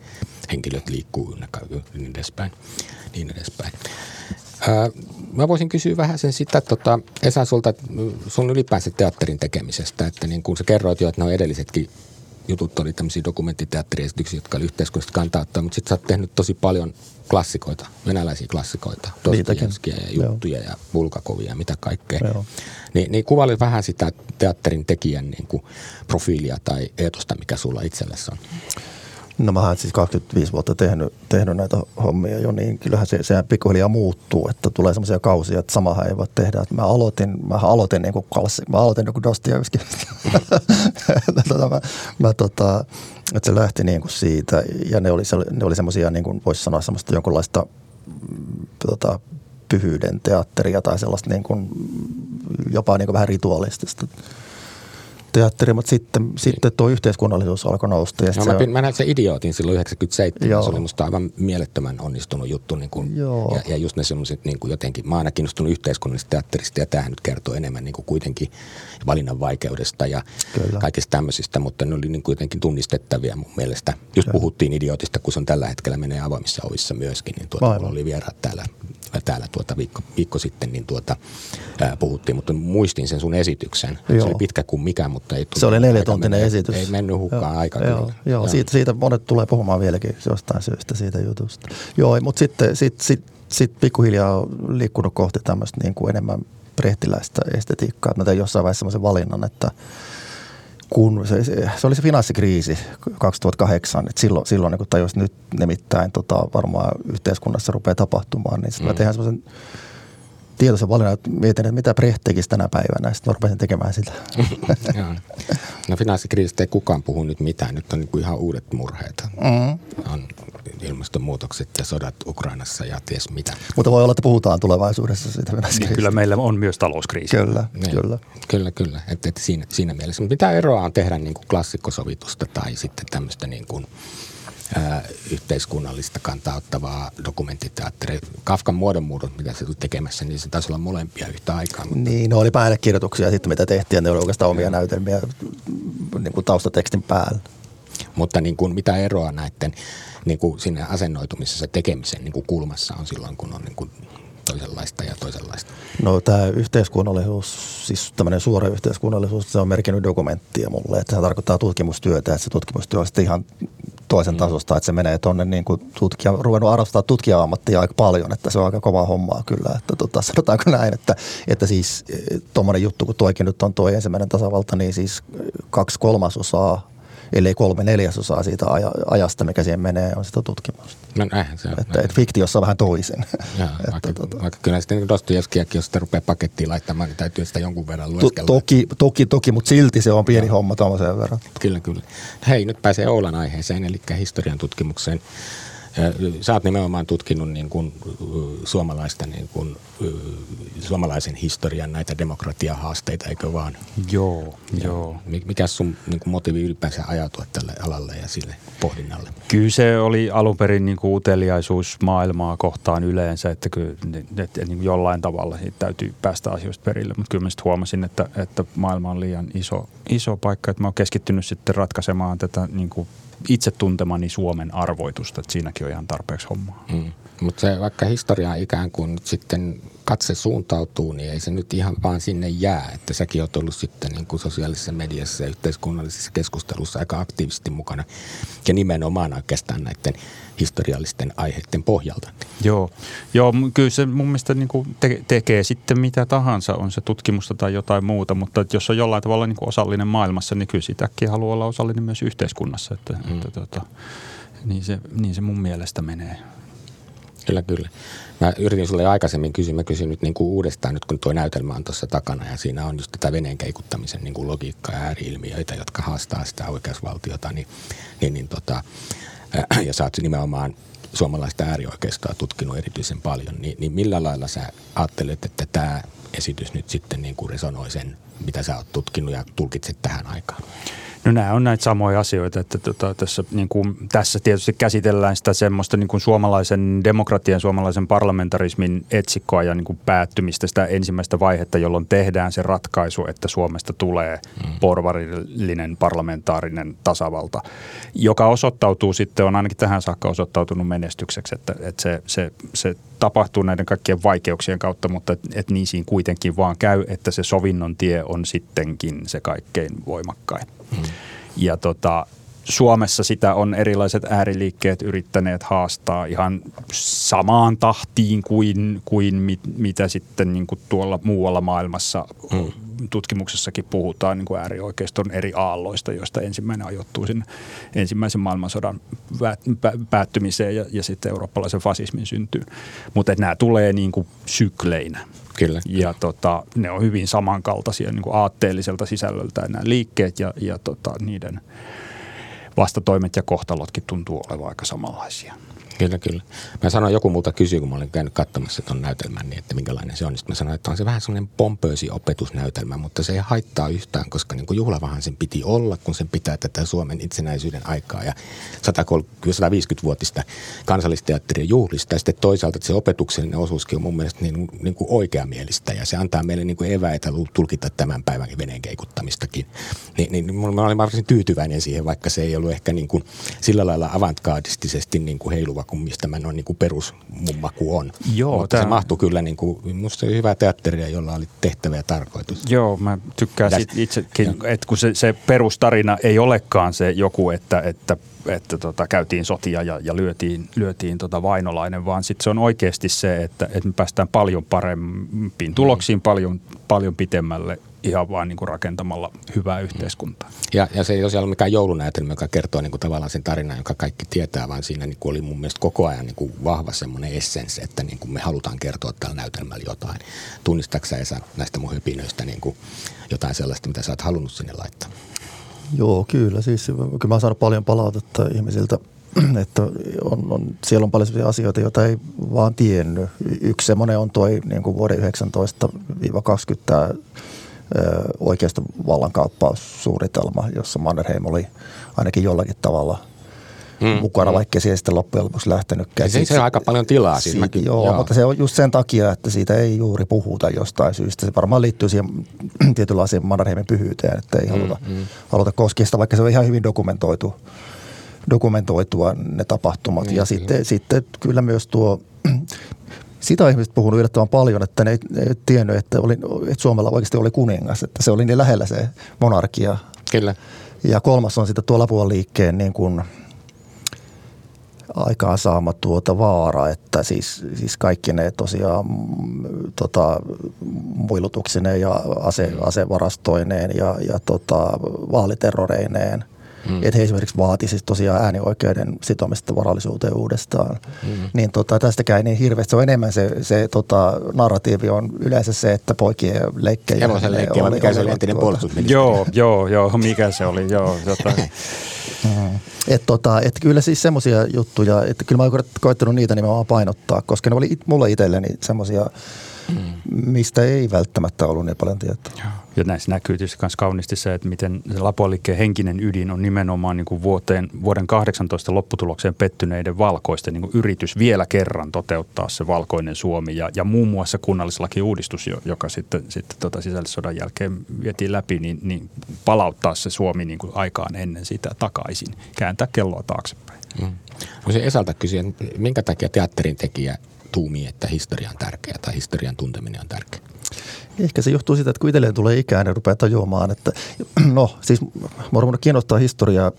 henkilöt liikkuu niin edespäin. Niin edespäin. Mä voisin kysyä vähän sen sitä, tota, Esa, sulta sun ylipäänsä teatterin tekemisestä, että niin kuin sä kerroit jo, että nuo edellisetkin jutut oli tämmöisiä dokumenttiteatteriesityksiä, jotka oli yhteiskunnasta kantaa mutta sitten sä oot tehnyt tosi paljon klassikoita, venäläisiä klassikoita, Dostojevskia ja juttuja Joo. ja Bulgakovia ja mitä kaikkea. Joo. Ni, niin kuvaili vähän sitä teatterin tekijän niin kuin profiilia tai eetosta, mikä sulla itsellesi on. No mä oon siis 25 vuotta tehnyt, tehnyt näitä hommia jo, niin kyllähän se, se pikkuhiljaa muuttuu, että tulee semmoisia kausia, että samahan ei voi tehdä. Että mä aloitin, mä aloitin niin kuin klassi, mä aloitin niin kuin Dostoevski. tota, mä, mä tota, että se lähti niin kuin siitä ja ne oli, ne oli semmoisia, niin kuin voisi sanoa semmoista jonkunlaista mm, tota, pyhyyden teatteria tai sellaista niin kuin, jopa niin kuin vähän rituaalistista teatteri, mutta sitten, niin. sitten tuo yhteiskunnallisuus alkoi nousta. Ja no, mä, mä näin sen idiootin silloin 97. Joo. Se oli musta aivan mielettömän onnistunut juttu. Niin kuin, Joo. Ja, ja just ne sellaiset niin kuin jotenkin, mä aina kiinnostunut yhteiskunnallisesta teatterista ja tämähän nyt kertoo enemmän niin kuin kuitenkin valinnan vaikeudesta ja Kyllä. kaikista tämmöisistä, mutta ne oli niin kuitenkin tunnistettavia mun mielestä. Just Kyllä. puhuttiin idiootista, kun se on tällä hetkellä menee avoimissa ovissa myöskin, niin tuota, oli vieraat täällä, täällä tuota viikko, viikko sitten, niin tuota, ää, puhuttiin, mutta muistin sen sun esityksen. Joo. Se oli pitkä kuin mikään, mutta ei Se oli neljätuntinen esitys. Ei mennyt hukkaan aika joo, joo, joo. Siitä, siitä monet tulee puhumaan vieläkin jostain syystä siitä jutusta. Joo, mutta sitten sit, sit, sit pikkuhiljaa on liikkunut kohti tämmöistä niin kuin enemmän brehtiläistä estetiikkaa. Mä tein jossain vaiheessa semmoisen valinnan, että kun se, se, oli se finanssikriisi 2008, että silloin, silloin niin tajus nyt nimittäin tota, varmaan yhteiskunnassa rupeaa tapahtumaan, niin sitten mm. mä tehdään semmoisen tietoisen valinnan, että mietin, että mitä Brecht tekisi tänä päivänä, sitten mä rupesin tekemään sitä. no finanssikriisistä ei kukaan puhu nyt mitään, nyt on niin kuin ihan uudet murheet. Mm. On ilmastonmuutokset ja sodat Ukrainassa ja ties mitä. Mutta voi olla, että puhutaan tulevaisuudessa siitä niin kyllä meillä on myös talouskriisi. Kyllä, niin, kyllä. Kyllä, kyllä. Että, että siinä, siinä mielessä. Mutta mitä eroa on tehdä niin kuin klassikkosovitusta tai sitten tämmöistä niin kuin – ää, yhteiskunnallista kantaa ottavaa dokumenttiteatteria. Kafkan muodonmuodot, mitä se tuli tekemässä, niin se taisi olla molempia yhtä aikaa. Mutta... Niin, ne oli päällekirjoituksia sitten, mitä tehtiin, ja ne oli oikeastaan omia näytelmiä niin kuin taustatekstin päällä. Mutta niin kuin, mitä eroa näiden niin kuin sinne asennoitumisessa tekemisen niin kuin kulmassa on silloin, kun on niin kuin toisenlaista ja toisenlaista? No tämä yhteiskunnallisuus, siis tämmöinen suora yhteiskunnallisuus, se on merkinnyt dokumenttia mulle, että se tarkoittaa tutkimustyötä, että se tutkimustyö on sitten ihan toisen mm. tasosta, että se menee tuonne niin kuin tutkija, ruvennut arvostaa tutkija-ammattia aika paljon, että se on aika kova hommaa kyllä, että tota, sanotaanko näin, että, että siis eh, tuommoinen juttu, kun toikin nyt on tuo ensimmäinen tasavalta, niin siis kaksi kolmasosaa ellei kolme neljäsosaa siitä ajasta, mikä siihen menee, on sitä tutkimusta. No näinhän se on. Että, että fiktiossa on vähän toisin. Joo, että, vaikka, tota. vaikka kyllä sitten Dostojevskiakin, jos sitä rupeaa pakettiin laittamaan, niin täytyy sitä jonkun verran lueskella. To, toki, toki, toki, mutta silti se on pieni Joo. homma tuollaisen verran. Kyllä, kyllä. Hei, nyt pääsee Oulan aiheeseen, eli historian tutkimukseen. Sä oot nimenomaan tutkinut niin kuin, suomalaista, niin kuin, suomalaisen historian näitä demokratiahaasteita, eikö vaan? Joo, ja joo. Mikä sun niin kuin motiivi ylipäänsä ajatua tälle alalle ja sille pohdinnalle? Kyllä se oli alun perin niin kuin uteliaisuus maailmaa kohtaan yleensä, että, kyllä, että, että niin kuin jollain tavalla siitä täytyy päästä asioista perille, mutta kyllä mä sitten huomasin, että, että maailma on liian iso, iso paikka, että mä oon keskittynyt sitten ratkaisemaan tätä niin kuin itse tuntemani Suomen arvoitusta, että siinäkin on ihan tarpeeksi hommaa. Mm. Mutta se vaikka historia ikään kuin sitten katse suuntautuu, niin ei se nyt ihan vaan sinne jää. Että säkin oot ollut sitten niin kuin sosiaalisessa mediassa ja yhteiskunnallisessa keskustelussa aika aktiivisesti mukana. Ja nimenomaan oikeastaan näiden historiallisten aiheiden pohjalta. Joo, Joo kyllä se mun mielestä niin kuin te- tekee sitten mitä tahansa, on se tutkimusta tai jotain muuta, mutta jos on jollain tavalla niin kuin osallinen maailmassa, niin kyllä sitäkin haluaa olla osallinen myös yhteiskunnassa. Että, mm. että, tota, niin, se, niin se mun mielestä menee. Kyllä, kyllä. Mä yritin sulle aikaisemmin kysyä, mä kysyn nyt niin kuin uudestaan nyt kun tuo näytelmä on tuossa takana ja siinä on just tätä veneen keikuttamisen niin kuin logiikkaa ja ääriilmiöitä, jotka haastaa sitä oikeusvaltiota, niin, niin, niin tota, äh, ja sä oot nimenomaan suomalaista äärioikeistoa tutkinut erityisen paljon, niin, niin millä lailla sä ajattelet, että tämä esitys nyt sitten niin kuin resonoi sen, mitä sä oot tutkinut ja tulkitset tähän aikaan? No nämä on näitä samoja asioita, että tota, tässä, niin kuin, tässä tietysti käsitellään sitä semmoista niin kuin suomalaisen demokratian, suomalaisen parlamentarismin etsikkoa ja niin kuin päättymistä, sitä ensimmäistä vaihetta, jolloin tehdään se ratkaisu, että Suomesta tulee mm. porvarillinen parlamentaarinen tasavalta, joka osoittautuu sitten, on ainakin tähän saakka osoittautunut menestykseksi, että, että se, se, se tapahtuu näiden kaikkien vaikeuksien kautta, mutta et, et niin siinä kuitenkin vaan käy, että se sovinnon tie on sittenkin se kaikkein voimakkain. Mm. Ja tota, Suomessa sitä on erilaiset ääriliikkeet yrittäneet haastaa ihan samaan tahtiin kuin, kuin mit, mitä sitten niin kuin tuolla muualla maailmassa mm. tutkimuksessakin puhutaan niin kuin äärioikeiston eri aalloista, joista ensimmäinen ajoittuu sinne ensimmäisen maailmansodan päättymiseen ja, ja sitten eurooppalaisen fasismin syntyyn. Mutta nämä tulee niin kuin sykleinä. Kyllä. Ja tota, ne on hyvin samankaltaisia niin kuin aatteelliselta sisällöltään nämä liikkeet ja, ja tota, niiden vastatoimet ja kohtalotkin tuntuu olevan aika samanlaisia. Kyllä, kyllä. Mä sanoin, joku multa kysyi, kun mä olin käynyt katsomassa tuon näytelmän, niin että minkälainen se on. Sitten mä sanoin, että on se vähän semmoinen pompöösi opetusnäytelmä, mutta se ei haittaa yhtään, koska niin kuin juhlavahan sen piti olla, kun sen pitää tätä Suomen itsenäisyyden aikaa ja 150-vuotista kansallisteatterin juhlista. Ja sitten toisaalta että se opetuksellinen osuuskin on mun mielestä niin, niin kuin oikeamielistä ja se antaa meille niin kuin eväitä tulkita tämän päivän veneen keikuttamistakin. Ni, niin mä olin varsin tyytyväinen siihen, vaikka se ei ollut ehkä niin kuin sillä lailla avantgardistisesti niin kuin heiluva kuin mistä mä noin niin kuin perusmummaku on. Joo, Mutta tämä... se mahtui kyllä, niin kuin, musta oli hyvä teatteria, jolla oli tehtävä ja tarkoitus. Joo, mä tykkään sit itsekin, että kun se, se perustarina ei olekaan se joku, että, että että tota, käytiin sotia ja, ja lyötiin, lyötiin tota vainolainen, vaan sitten se on oikeasti se, että, että me päästään paljon parempiin tuloksiin, mm. paljon, paljon pitemmälle ihan vaan niin kuin rakentamalla hyvää yhteiskuntaa. Ja, ja se ei tosiaan ole mikään joulunäytelmä, joka kertoo niin kuin tavallaan sen tarinan, jonka kaikki tietää, vaan siinä niin kuin oli mun mielestä koko ajan niin kuin vahva semmoinen essenssi, että niin kuin me halutaan kertoa tällä näytelmällä jotain. Tunnistatko Esa näistä mun höpinöistä niin kuin jotain sellaista, mitä sä oot halunnut sinne laittaa? Joo, kyllä. Siis, kyllä mä oon saanut paljon palautetta ihmisiltä, että on, on, siellä on paljon sellaisia asioita, joita ei vaan tiennyt. Yksi semmoinen on tuo niin kuin vuoden 19-20 oikeasta vallankaappaussuunnitelma, jossa Mannerheim oli ainakin jollakin tavalla mm, mukana, mm. vaikka ei sitten loppujen lopuksi lähtenytkään. Se, se on aika paljon tilaa. Siis siitä, mäkin, joo, joo, mutta se on just sen takia, että siitä ei juuri puhuta jostain syystä. Se varmaan liittyy siihen tietynlaiseen Mannerheimin pyhyyteen, että ei mm, haluta, mm. haluta koskea sitä, vaikka se on ihan hyvin dokumentoitu dokumentoitua ne tapahtumat. Niin, ja sitten, sitten kyllä myös tuo sitä ihmiset puhunut yllättävän paljon, että ne ei, ne ei tiennyt, että, oli, että Suomella oikeasti oli kuningas, että se oli niin lähellä se monarkia. Kyllä. Ja kolmas on sitten tuo Lapuan liikkeen niin kuin aikaan saama tuota vaara, että siis, siis kaikki ne tosiaan tota, muilutuksineen ja ase, asevarastoineen ja, ja tota, vaaliterroreineen – mm. että he esimerkiksi vaatisi tosiaan äänioikeuden sitomista varallisuuteen uudestaan. Mm. Niin tota, tästäkään ei niin hirveästi. Se on enemmän se, se tota, narratiivi on yleensä se, että poikien leikkejä. Hevosen leikkejä, oli, mikä se oli entinen puolustusministeri? Joo, joo, joo, mikä se oli, joo. Tota. mm. Et tota, et kyllä siis semmoisia juttuja, että kyllä mä oon koettanut niitä nimenomaan painottaa, koska ne oli it, mulla itselleni semmoisia – mm. mistä ei välttämättä ollut niin paljon tietoa. Ja näissä näkyy tietysti myös kauniisti se, että miten se Lapualiikkeen henkinen ydin on nimenomaan niin kuin vuoteen, vuoden 18 lopputulokseen pettyneiden valkoisten niin kuin yritys vielä kerran toteuttaa se valkoinen Suomi ja, ja muun muassa kunnallislakiuudistus, joka sitten, sitten tota sisällissodan jälkeen vietiin läpi, niin, niin palauttaa se Suomi niin kuin aikaan ennen sitä takaisin, kääntää kelloa taaksepäin. Mm. Voisin Esalta kysyä, minkä takia teatterin tekijä tuumii, että historia on tärkeä tai historian tunteminen on tärkeä? Ehkä se johtuu siitä, että kun itselleen tulee ikään ja rupeaa tajuamaan, että no siis mua kiinnostaa historiaa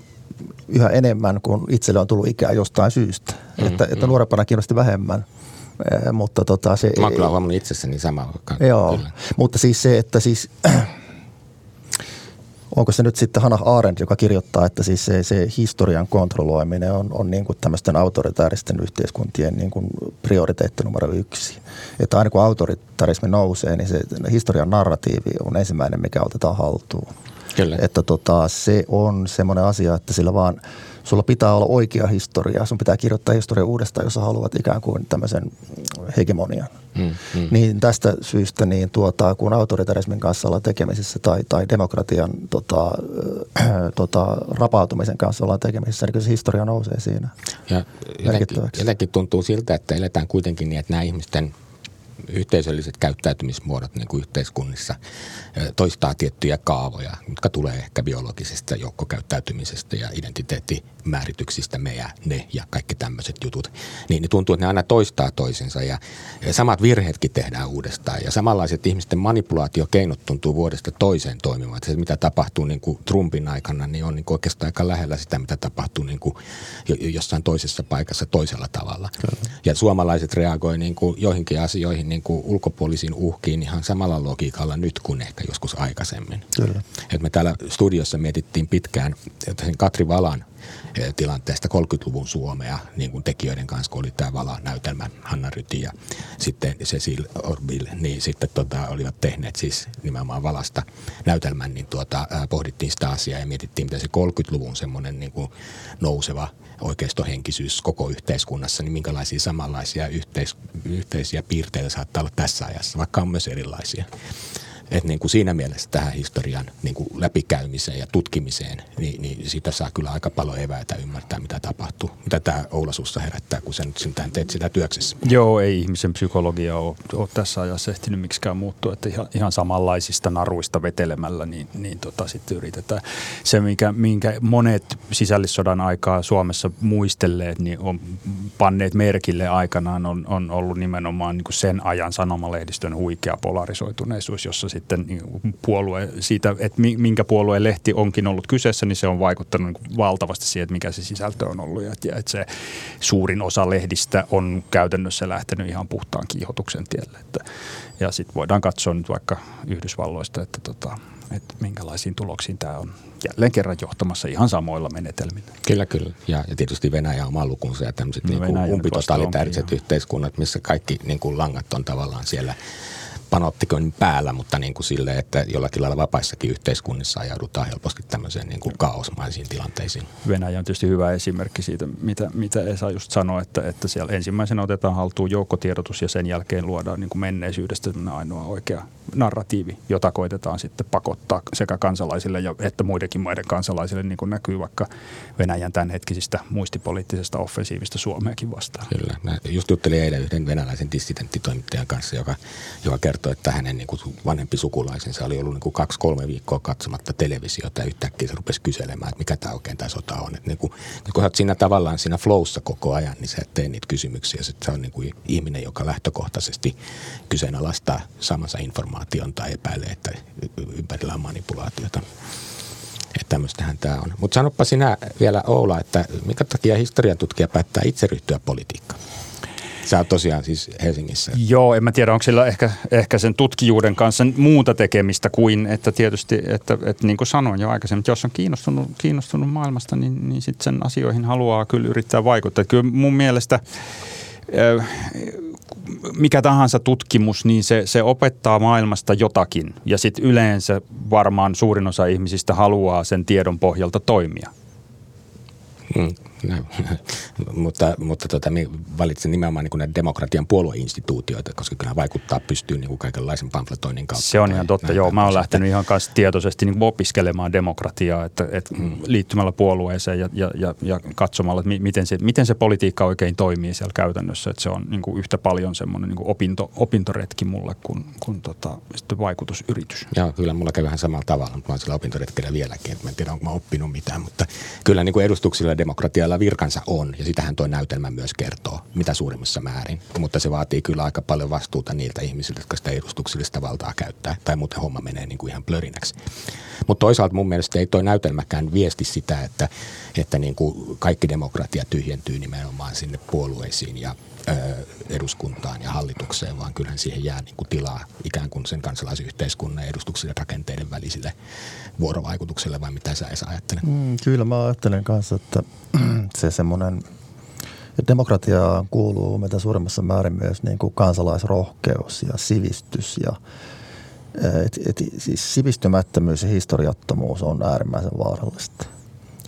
yhä enemmän, kun itselle on tullut ikää jostain syystä. Mm, että, mm. että nuorempana kiinnosti vähemmän. mutta tota, se Mä kyllä huomannut itsessäni sama. Joo, kyllä. mutta siis se, että siis onko se nyt sitten Hannah Arendt, joka kirjoittaa, että siis se, se historian kontrolloiminen on, on niin kuin tämmöisten autoritaaristen yhteiskuntien niin kuin prioriteetti numero yksi. Että aina kun autoritarismi nousee, niin se historian narratiivi on ensimmäinen, mikä otetaan haltuun. Kyllä. Että tota, se on semmoinen asia, että sillä vaan – sulla pitää olla oikea historia. Sun pitää kirjoittaa historia uudestaan, jos haluat ikään kuin tämmöisen hegemonian. Mm, mm. Niin tästä syystä, niin tuota, kun autoritarismin kanssa ollaan tekemisissä tai, tai demokratian tota, äh, tota, rapautumisen kanssa ollaan tekemisissä, niin kyllä se historia nousee siinä ja jotenkin, jotenkin tuntuu siltä, että eletään kuitenkin niin, että nämä ihmisten yhteisölliset käyttäytymismuodot niin kuin yhteiskunnissa toistaa tiettyjä kaavoja, jotka tulee ehkä biologisesta joukkokäyttäytymisestä ja identiteettimäärityksistä, me ja ne ja kaikki tämmöiset jutut. Niin, niin tuntuu, että ne aina toistaa toisensa ja, ja samat virheetkin tehdään uudestaan ja samanlaiset ihmisten manipulaatiokeinot tuntuu vuodesta toiseen toimimaan. Se, mitä tapahtuu niin kuin Trumpin aikana, niin on niin kuin oikeastaan aika lähellä sitä, mitä tapahtuu niin kuin jossain toisessa paikassa toisella tavalla. Kyllä. Ja suomalaiset reagoivat niin kuin joihinkin asioihin niin kuin ulkopuolisiin uhkiin ihan samalla logiikalla nyt kuin ehkä joskus aikaisemmin. Kyllä. Et me täällä studiossa mietittiin pitkään sen Katri Valan tilanteesta 30-luvun Suomea niin kuin tekijöiden kanssa, kun oli tämä Vala-näytelmä, Hanna Ryti ja sitten Cecil Orbil, niin sitten tota, olivat tehneet siis nimenomaan Valasta näytelmän, niin tuota, pohdittiin sitä asiaa ja mietittiin, mitä se 30-luvun semmoinen niin kuin nouseva oikeistohenkisyys koko yhteiskunnassa, niin minkälaisia samanlaisia yhteis- yhteisiä piirteitä saattaa olla tässä ajassa, vaikka on myös erilaisia. Et niin kuin siinä mielessä tähän historian niin kuin läpikäymiseen ja tutkimiseen, niin, niin siitä saa kyllä aika paljon eväitä ymmärtää, mitä tapahtuu. Mitä tämä Oulasussa herättää, kun sä nyt sentään teet sitä työksessä. Joo, ei ihmisen psykologia ole, ole tässä ajassa ehtinyt miksikään muuttua. Että ihan, ihan samanlaisista naruista vetelemällä, niin, niin tota, sitten yritetään. Se, minkä, minkä monet sisällissodan aikaa Suomessa muistelleet, niin on panneet merkille aikanaan, on, on ollut nimenomaan niin kuin sen ajan sanomalehdistön huikea polarisoituneisuus, jossa sitten sitten niin puolue siitä, että minkä puolueen lehti onkin ollut kyseessä, niin se on vaikuttanut niin valtavasti siihen, että mikä se sisältö on ollut. Ja että se suurin osa lehdistä on käytännössä lähtenyt ihan puhtaan kiihotuksen tielle. Että, ja sitten voidaan katsoa nyt vaikka Yhdysvalloista, että tota, että minkälaisiin tuloksiin tämä on jälleen kerran johtamassa ihan samoilla menetelmillä. Kyllä, kyllä. Ja, ja tietysti Venäjä on oma lukunsa ja tämmöiset no, niin umpitotalitääriset yhteiskunnat, missä kaikki niin kuin langat on tavallaan siellä panoptikon päällä, mutta niin kuin sille, että jollakin lailla vapaissakin yhteiskunnissa ajaudutaan helposti tämmöiseen niin kuin kaosmaisiin tilanteisiin. Venäjä on tietysti hyvä esimerkki siitä, mitä, mitä Esa just sanoi, että, että siellä ensimmäisenä otetaan haltuun joukkotiedotus ja sen jälkeen luodaan niin kuin menneisyydestä ainoa oikea narratiivi, jota koitetaan sitten pakottaa sekä kansalaisille ja, että muidenkin maiden kansalaisille, niin kuin näkyy vaikka Venäjän tämänhetkisistä muistipoliittisesta offensiivista Suomeakin vastaan. Kyllä. Mä just juttelin eilen yhden venäläisen dissidenttitoimittajan kanssa, joka, joka kertoi, että hänen niin kuin vanhempi sukulaisensa oli ollut niin kuin kaksi-kolme viikkoa katsomatta televisiota ja yhtäkkiä se rupesi kyselemään, että mikä tämä oikein tämä sota on. Että niin kuin, kun olet siinä tavallaan siinä flowssa koko ajan, niin sä teet niitä kysymyksiä. Sitten se on niin kuin ihminen, joka lähtökohtaisesti kyseenalaistaa samansa informaation tai epäilee, että ympärillä on manipulaatiota. Että tämmöistähän tämä on. Mutta sanoppa sinä vielä Oula, että minkä takia historiantutkija päättää itse ryhtyä politiikkaan? Sä oot tosiaan siis Helsingissä. Joo, en mä tiedä, onko sillä ehkä, ehkä sen tutkijuuden kanssa muuta tekemistä kuin, että tietysti, että, että niin kuin sanoin jo aikaisemmin, että jos on kiinnostunut, kiinnostunut maailmasta, niin, niin sitten sen asioihin haluaa kyllä yrittää vaikuttaa. Kyllä mun mielestä mikä tahansa tutkimus, niin se, se opettaa maailmasta jotakin. Ja sitten yleensä varmaan suurin osa ihmisistä haluaa sen tiedon pohjalta toimia. Mm. No, mutta mutta tota, valitsin nimenomaan niin näitä demokratian puolueinstituutioita, koska kyllä vaikuttaa pystyy niin kuin kaikenlaisen pamfletoinnin kautta. Se on ihan totta, joo. Mä oon lähtenyt ihan kanssa tietoisesti niin opiskelemaan demokratiaa, että, että mm. liittymällä puolueeseen ja, ja, ja, ja katsomalla, että miten se, miten se politiikka oikein toimii siellä käytännössä. Että se on niin kuin yhtä paljon semmoinen niin kuin opinto, opintoretki mulle kuin, kuin tota, sitten vaikutusyritys. Joo, kyllä mulla käy vähän samalla tavalla, mutta mä oon sillä opintoretkellä vieläkin. Että mä en tiedä, onko mä oppinut mitään, mutta kyllä niin kuin edustuksilla demokratialla joilla virkansa on, ja sitähän tuo näytelmä myös kertoo, mitä suurimmassa määrin. Mutta se vaatii kyllä aika paljon vastuuta niiltä ihmisiltä, jotka sitä edustuksellista valtaa käyttää, tai muuten homma menee niin kuin ihan plörinäksi. Mutta toisaalta mun mielestä ei tuo näytelmäkään viesti sitä, että, että niin kuin kaikki demokratia tyhjentyy nimenomaan sinne puolueisiin ja eduskuntaan ja hallitukseen, vaan kyllähän siihen jää niin kuin tilaa ikään kuin sen kansalaisyhteiskunnan ja rakenteiden välisille vuorovaikutukselle, vai mitä sä Esa ajattelet? Mm, kyllä mä ajattelen kanssa, että se semmoinen demokratiaan kuuluu mitä suurimmassa määrin myös niin kuin kansalaisrohkeus ja sivistys ja et, et, siis sivistymättömyys ja historiattomuus on äärimmäisen vaarallista.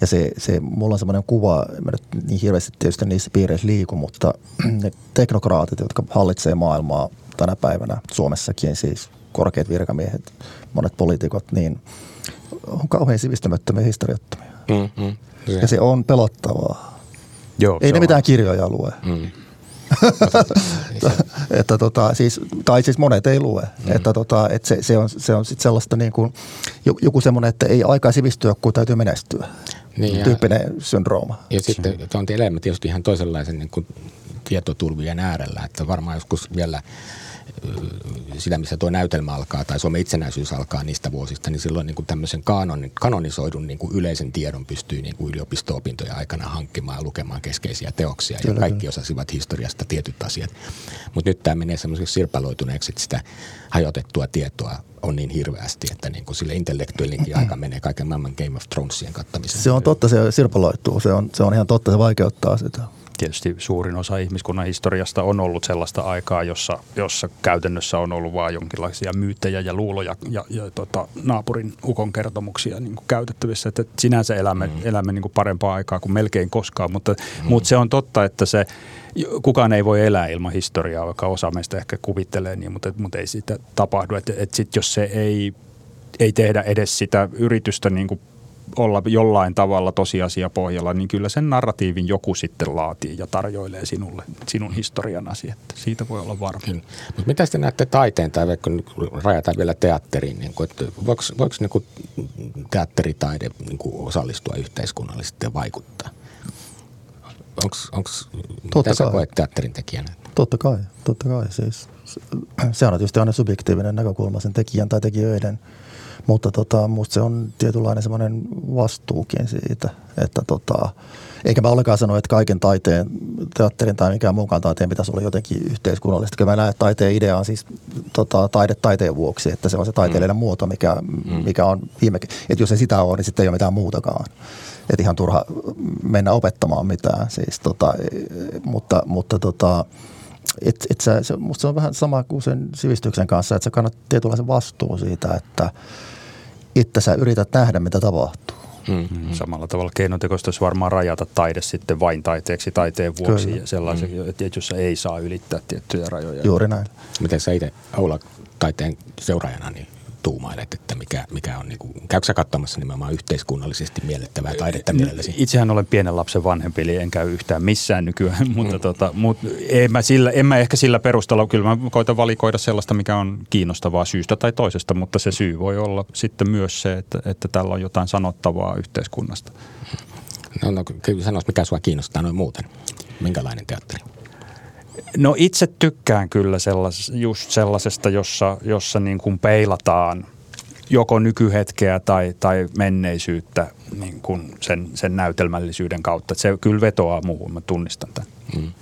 Ja se, se, mulla on semmoinen kuva, mä nyt niin hirveästi tietysti niissä piireissä liiku, mutta ne teknokraatit, jotka hallitsee maailmaa tänä päivänä Suomessakin, siis korkeat virkamiehet, monet poliitikot, niin on kauhean sivistymättömiä ja historiattomia. Mm, mm, ja se on pelottavaa. Joo, Ei ne on. mitään kirjoja lue. Mm. että tota, siis, tai siis monet ei lue. Mm. Että tota, että se, se, on, se on sit sellaista niin kuin, joku semmoinen, että ei aikaa sivistyä, kun täytyy menestyä. Niin tyyppinen ja, syndrooma. Ja sitten on elämä tietysti ihan toisenlaisen niin kuin tietotulvien äärellä, että varmaan joskus vielä – sitä, missä tuo näytelmä alkaa tai Suomen itsenäisyys alkaa niistä vuosista, niin silloin niin kuin tämmöisen kanon, kanonisoidun niin kuin yleisen tiedon pystyy niin kuin yliopisto-opintoja aikana hankkimaan ja lukemaan keskeisiä teoksia. Kyllä, ja kaikki kyllä. osasivat historiasta tietyt asiat. Mutta nyt tämä menee semmoiseksi sirpaloituneeksi, että sitä hajotettua tietoa on niin hirveästi, että niin kuin sille intellektuellinkin aika menee kaiken maailman Game of Thronesien kattamiseen. Se on totta, se sirpaloituu. Se on, se on ihan totta, se vaikeuttaa sitä tietysti suurin osa ihmiskunnan historiasta on ollut sellaista aikaa, jossa, jossa käytännössä on ollut vain jonkinlaisia myyttejä ja luuloja ja, ja tota, naapurin ukon kertomuksia niin kuin käytettävissä. Että sinänsä elämme, mm. elämme niin kuin parempaa aikaa kuin melkein koskaan, mutta, mm. mutta se on totta, että se kukaan ei voi elää ilman historiaa, vaikka osa meistä ehkä kuvittelee niin, mutta, mutta ei sitä tapahdu. Että, että sit jos se ei, ei tehdä edes sitä yritystä niin kuin olla jollain tavalla tosiasiapohjalla, niin kyllä sen narratiivin joku sitten laatii ja tarjoilee sinulle sinun historianasi, että siitä voi olla varma. Mutta mitä sitten näette taiteen tai vaikka rajataan vielä teatteriin, niin kuin, että voiko, voiko niin kuin teatteritaide niin kuin osallistua yhteiskunnallisesti ja vaikuttaa? Onko, mitä sä koet teatterin tekijänä? Totta kai, totta kai. Siis, se on tietysti aina subjektiivinen näkökulma sen tekijän tai tekijöiden, mutta tota, musta se on tietynlainen semmoinen vastuukin siitä, että tota, eikä mä ollenkaan sano, että kaiken taiteen, teatterin tai mikään muunkaan taiteen pitäisi olla jotenkin yhteiskunnallista. Kyllä mä näen, että taiteen idea on siis tota, taide taiteen vuoksi, että se on se taiteellinen mm. muoto, mikä, mm. mikä on viime... Että jos ei sitä ole, niin sitten ei ole mitään muutakaan. Että ihan turha mennä opettamaan mitään. Siis, tota, mutta mutta tota, et, et sä, se, musta se on vähän sama kuin sen sivistyksen kanssa, että sä kannat tietynlaisen vastuun siitä, että, että sä yrität nähdä, mitä tapahtuu. Mm-hmm. Samalla tavalla keinotekoista olisi varmaan rajata taide sitten vain taiteeksi taiteen vuoksi Kyllä. ja sellaisen, mm. että jossa ei saa ylittää tiettyjä rajoja. Juuri näin. Miten sä itse Oula taiteen seuraajana, niin tuumailet, että mikä, mikä on, niin kuin, käykö sä katsomassa nimenomaan yhteiskunnallisesti miellettävää taidetta mielelläsi? Itsehän olen pienen lapsen vanhempi, eli en käy yhtään missään nykyään, mutta, mm. tota, mutta en, mä sillä, en mä ehkä sillä perustella, kyllä mä koitan valikoida sellaista, mikä on kiinnostavaa syystä tai toisesta, mutta se syy voi olla sitten myös se, että, että tällä on jotain sanottavaa yhteiskunnasta. No, no kyllä sanoisi, mikä sua kiinnostaa noin muuten. Minkälainen teatteri? No itse tykkään kyllä sellas, just sellaisesta, jossa, jossa niin kuin peilataan joko nykyhetkeä tai, tai menneisyyttä niin kuin sen, sen näytelmällisyyden kautta. se kyllä vetoaa muuhun, mä tunnistan tämän. Mm.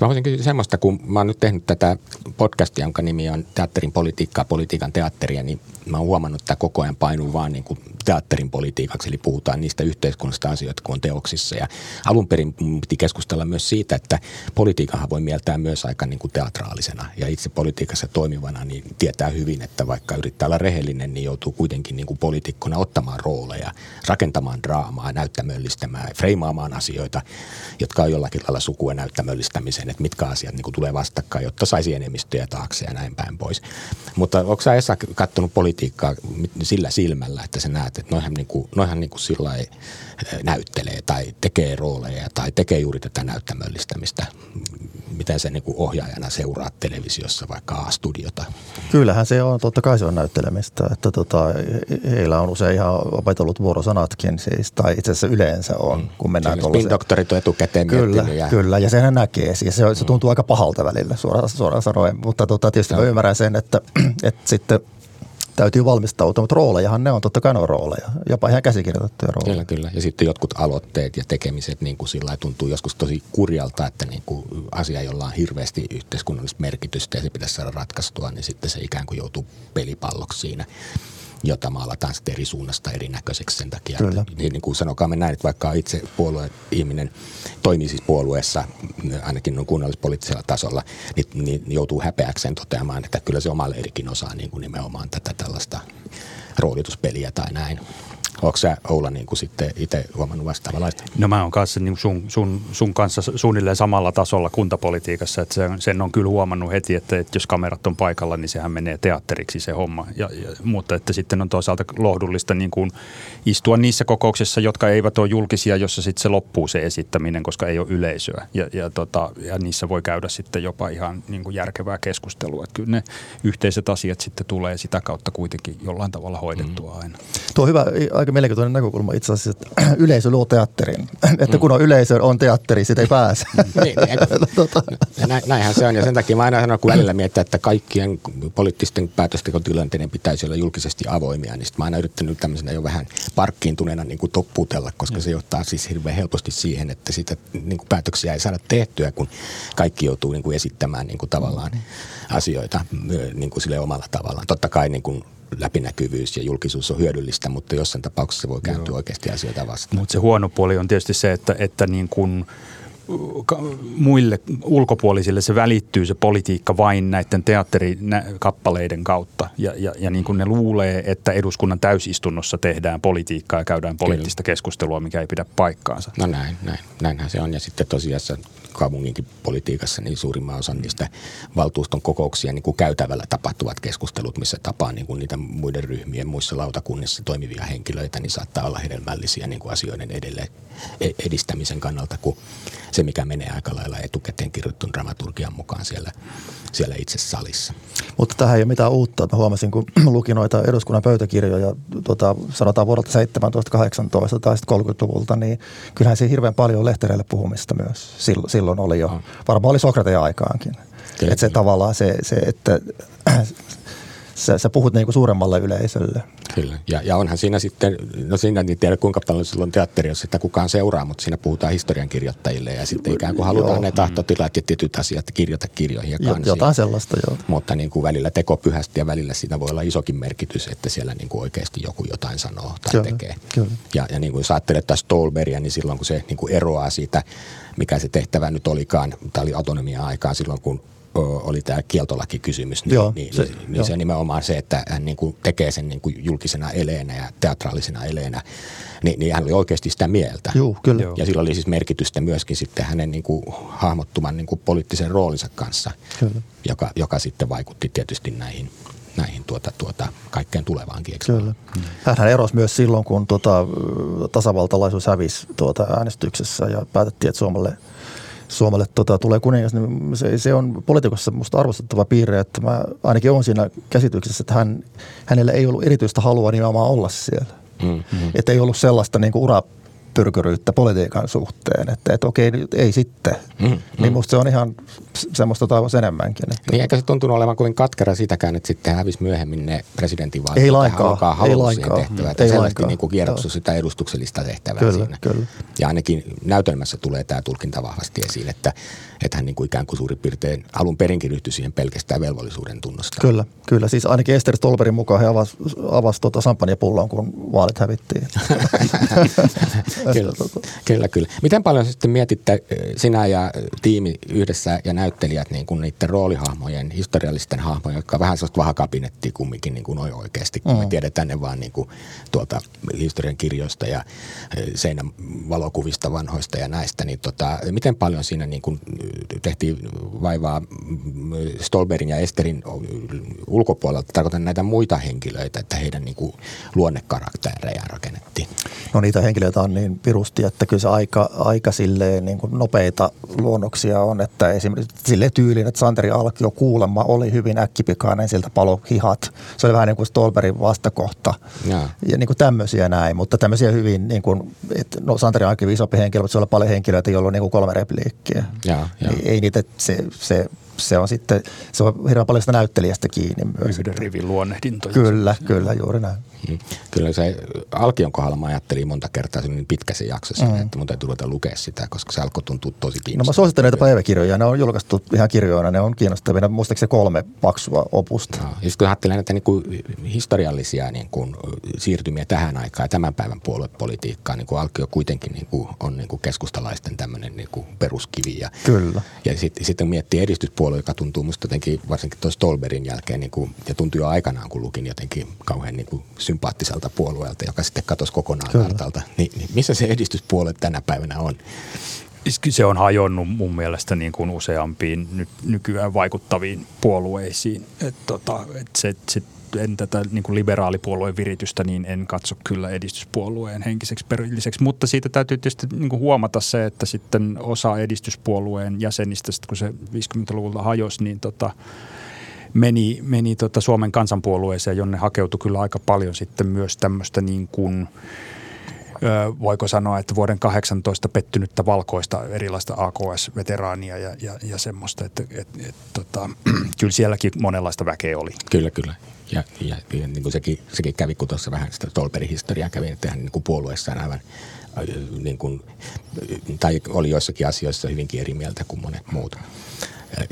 Mä voisin kysyä semmoista, kun mä oon nyt tehnyt tätä podcastia, jonka nimi on Teatterin politiikkaa, politiikan teatteria, niin mä oon huomannut, että koko ajan painuu vaan niin kuin teatterin politiikaksi, eli puhutaan niistä yhteiskunnallisista asioista, kun on teoksissa. Ja alun perin piti keskustella myös siitä, että politiikahan voi mieltää myös aika niin kuin teatraalisena. Ja itse politiikassa toimivana niin tietää hyvin, että vaikka yrittää olla rehellinen, niin joutuu kuitenkin niin kuin poliitikkona ottamaan rooleja, rakentamaan draamaa, näyttämöllistämään, freimaamaan asioita, jotka on jollakin lailla sukua näyttämöllistämiseen, että mitkä asiat niin tulee vastakkain, jotta saisi enemmistöjä taakse ja näin päin pois. Mutta onko sä Esa katsonut politiikkaa sillä silmällä, että sä näet, että noihan, niin kuin, noihan niin kuin sillä näyttelee tai tekee rooleja tai tekee juuri tätä näyttämöllistämistä. Miten se niin ohjaajana seuraa televisiossa vaikka A-studiota? Kyllähän se on, totta kai se on näyttelemistä. Että tota, heillä on usein ihan opetellut vuorosanatkin siis, tai itse asiassa yleensä on, mm. kun mennään tuollaiseen. doktorit on etukäteen Kyllä, ja... kyllä, ja sehän näkee. Siis se, se tuntuu mm. aika pahalta välillä suoraan, suoraan sanoen, mutta tota, tietysti no. mä ymmärrän sen, että, että sitten – täytyy valmistautua, mutta roolejahan ne on totta kai on rooleja, jopa ihan käsikirjoitettuja rooleja. Kyllä, kyllä. Ja sitten jotkut aloitteet ja tekemiset niin kuin sillä tuntuu joskus tosi kurjalta, että niin kuin asia, jolla on hirveästi yhteiskunnallista merkitystä ja se pitäisi saada ratkaistua, niin sitten se ikään kuin joutuu pelipalloksi siinä jota maalataan sitten eri suunnasta erinäköiseksi sen takia. Kyllä. Että, niin, niin kuin sanokaamme näin, että vaikka itse puolue ihminen toimii siis puolueessa, ainakin noin kunnallispoliittisella tasolla, niin, niin joutuu häpeäkseen toteamaan, että kyllä se oma leirikin osaa niin kuin nimenomaan tätä tällaista roolituspeliä tai näin. Onko sä Oula niin kuin sitten itse huomannut vastaavanlaista? No mä oon kanssa niin sun, sun, sun, kanssa suunnilleen samalla tasolla kuntapolitiikassa, että sen, sen on kyllä huomannut heti, että, että jos kamerat on paikalla, niin sehän menee teatteriksi se homma. Ja, ja, mutta että sitten on toisaalta lohdullista niin kuin istua niissä kokouksissa, jotka eivät ole julkisia, jossa sitten se loppuu se esittäminen, koska ei ole yleisöä. Ja, ja, tota, ja niissä voi käydä sitten jopa ihan niin kuin järkevää keskustelua. Että kyllä ne yhteiset asiat sitten tulee sitä kautta kuitenkin jollain tavalla hoidettua mm. aina. Tuo on hyvä aika mielenkiintoinen näkökulma itse asiassa, että yleisö luo teatterin. Että kun on yleisö, on teatteri, sitä ei pääse. niin, niin, tota. näinhän se on ja sen takia mä aina sanon, kun välillä miettää, että kaikkien poliittisten päätöstekotilanteiden pitäisi olla julkisesti avoimia, niin mä aina yrittänyt tämmöisenä jo vähän parkkiintuneena niin kuin topputella, koska se johtaa siis hirveän helposti siihen, että sitä niin kuin päätöksiä ei saada tehtyä, kun kaikki joutuu niin kuin esittämään niin kuin tavallaan asioita niin kuin sille omalla tavallaan. Totta kai niin kuin läpinäkyvyys ja julkisuus on hyödyllistä, mutta jossain tapauksessa se voi kääntyä Joo. oikeasti asioita vastaan. Mutta se huono puoli on tietysti se, että, että niin kuin muille ulkopuolisille se välittyy se politiikka vain näiden teatterikappaleiden kautta. Ja, ja, ja niin kuin ne luulee, että eduskunnan täysistunnossa tehdään politiikkaa ja käydään poliittista Kyllä. keskustelua, mikä ei pidä paikkaansa. No näin, näin, näinhän se on. Ja sitten tosiaan kaupunginkin politiikassa, niin suurimman osan niistä valtuuston kokouksia niin kuin käytävällä tapahtuvat keskustelut, missä tapaa niin kuin niitä muiden ryhmien muissa lautakunnissa toimivia henkilöitä, niin saattaa olla hedelmällisiä niin kuin asioiden edelleen edistämisen kannalta kuin se, mikä menee aika lailla etukäteen kirjoittun dramaturgian mukaan siellä, siellä itse salissa. Mutta tähän ei ole mitään uutta. Mä huomasin, kun lukin noita eduskunnan pöytäkirjoja, tota, sanotaan vuodelta 17, 18 tai 30-luvulta, niin kyllähän siinä hirveän paljon lehtereille puhumista myös silloin, silloin oli jo. Varmaan oli Sokrateen aikaankin. Että se tavallaan se, se että sä, sä puhut niinku suuremmalle yleisölle. Kyllä, ja, ja onhan siinä sitten, no siinä en tiedä kuinka paljon silloin teatteri, jos sitä kukaan seuraa, mutta siinä puhutaan historiankirjoittajille ja sitten ikään kuin halutaan joo. ne tahtotilat ja tietyt asiat kirjoita kirjoihin ja kansiin. Jotain sellaista, joo. Mutta niin kuin välillä teko pyhästi ja välillä siinä voi olla isokin merkitys, että siellä niin kuin oikeasti joku jotain sanoo tai kyllä, tekee. Kyllä. Ja, ja niin kuin jos ajattelee Stolberia, niin silloin kun se niin kuin eroaa siitä, mikä se tehtävä nyt olikaan, tämä oli autonomia aikaan silloin, kun oli tämä kieltolakikysymys, niin, joo, niin, se, niin, niin se nimenomaan se, että hän niin kuin tekee sen niin kuin julkisena eleenä ja teatraalisena eleenä, niin, niin hän oli oikeasti sitä mieltä. Joo, kyllä. Ja sillä oli siis merkitystä myöskin sitten hänen niin kuin hahmottuman niin kuin poliittisen roolinsa kanssa, kyllä. Joka, joka sitten vaikutti tietysti näihin näihin tuota, tuota, kaikkeen tulevaankin. Kyllä. Hän erosi myös silloin, kun tuota, tasavaltalaisuus hävisi tuota äänestyksessä ja päätettiin, että Suomelle – Suomelle tota, tulee kuningas, niin se, se on poliitikossa musta arvostettava piirre, että mä ainakin olen siinä käsityksessä, että hän, hänellä ei ollut erityistä halua nimenomaan olla siellä. Mm-hmm. Että ei ollut sellaista niin kuin ura pyrkyryyttä politiikan suhteen, että, että okei, ei sitten. Mm, mm. Niin musta se on ihan semmoista toivoisi enemmänkin. Että niin eikä se tuntunut olevan kovin katkera sitäkään, että sitten hävisi myöhemmin ne presidentinvaalit. Ei lainkaan. Ei lainkaan. Tehtävää, että ei lainkaan. niin kierroksu sitä edustuksellista tehtävää kyllä, siinä. Kyllä. Ja ainakin näytelmässä tulee tämä tulkinta vahvasti esiin, että, että hän niin kuin ikään kuin suurin piirtein alun perinkin ryhtyi siihen pelkästään velvollisuuden tunnosta. Kyllä, kyllä. Siis ainakin Ester Stolberin mukaan he avasi avas tuota sampanjapullon, kun vaalit hävittiin. kyllä, kyllä, kyllä. Miten paljon sitten mietitte sinä ja tiimi yhdessä ja näyttelijät niin kuin niiden roolihahmojen, historiallisten hahmojen, jotka vähän sellaista vahakabinettia kumminkin niin kuin noin oikeasti, kun mm. me tiedetään ne vaan niin kuin tuolta historian kirjoista ja seinän valokuvista vanhoista ja näistä, niin tota, miten paljon siinä niin kuin tehtiin vaivaa Stolberin ja Esterin ulkopuolelta, tarkoitan näitä muita henkilöitä, että heidän niin kuin luonnekaraktereja rakennettiin? No niitä henkilöitä on niin pirusti, että kyllä se aika, aika silleen niin kuin nopeita luonnoksia on, että esimerkiksi sille tyylin, että Santeri Alkio kuulemma oli hyvin äkkipikainen, siltä palo hihat. Se oli vähän niin kuin Stolberin vastakohta ja, ja niin kuin tämmöisiä näin, mutta tämmöisiä hyvin, niin kuin, että no Santeri Alkio isompi henkilö, mutta se oli paljon henkilöitä, joilla on niin kuin kolme repliikkiä. Ja, ja. Ei, ei niitä, se, se se on sitten, se on hirveän paljon sitä näyttelijästä kiinni myös. Yhden rivin luonnehdintoja. Kyllä, kyllä, juuri näin. Mm. Kyllä se Alkion kohdalla mä ajattelin monta kertaa, se niin pitkä se jakso mm. että mun täytyy ruveta lukea sitä, koska se alkoi tuntua tosi kiinnostavaa. No mä suosittelen näitä päiväkirjoja, ne on julkaistu ihan kirjoina, ne on kiinnostavia, muistaakseni kolme paksua opusta. No, ja sitten kun ajattelen näitä niin kuin historiallisia niin kuin siirtymiä tähän aikaan ja tämän päivän puoluepolitiikkaan, niin kuin Alkio kuitenkin niin kuin on niin kuin keskustalaisten tämmöinen niin kuin peruskivi. Ja, Kyllä. Ja sitten sit miettii edistyspuolue, joka tuntuu musta jotenkin varsinkin tuossa Stolberin jälkeen, niin kuin, ja tuntui jo aikanaan, kun lukin jotenkin kauhean niin kuin sympaattiselta puolueelta, joka sitten katosi kokonaan Kyllä. kartalta. Ni, niin missä se edistyspuolue tänä päivänä on? Se on hajonnut mun mielestä niin kuin useampiin ny, nykyään vaikuttaviin puolueisiin. Et tota, et se, se, en tätä niin kuin liberaalipuolueen viritystä, niin en katso kyllä edistyspuolueen henkiseksi perilliseksi. Mutta siitä täytyy tietysti niin kuin huomata se, että sitten osa edistyspuolueen jäsenistä, kun se 50-luvulta hajosi, niin tota, meni, meni tota Suomen kansanpuolueeseen, jonne hakeutui kyllä aika paljon sitten myös tämmöistä niin kuin, voiko sanoa, että vuoden 18 pettynyttä valkoista erilaista AKS-veteraania ja, ja, ja semmoista, että et, et, tota, kyllä sielläkin monenlaista väkeä oli. Kyllä, kyllä. Ja, ja, ja niin kuin sekin, sekin kävi, kun tuossa vähän sitä Tolperin historiaa kävi, että hän niin kuin puolueessaan aivan niin kuin, tai oli joissakin asioissa hyvinkin eri mieltä kuin monet muut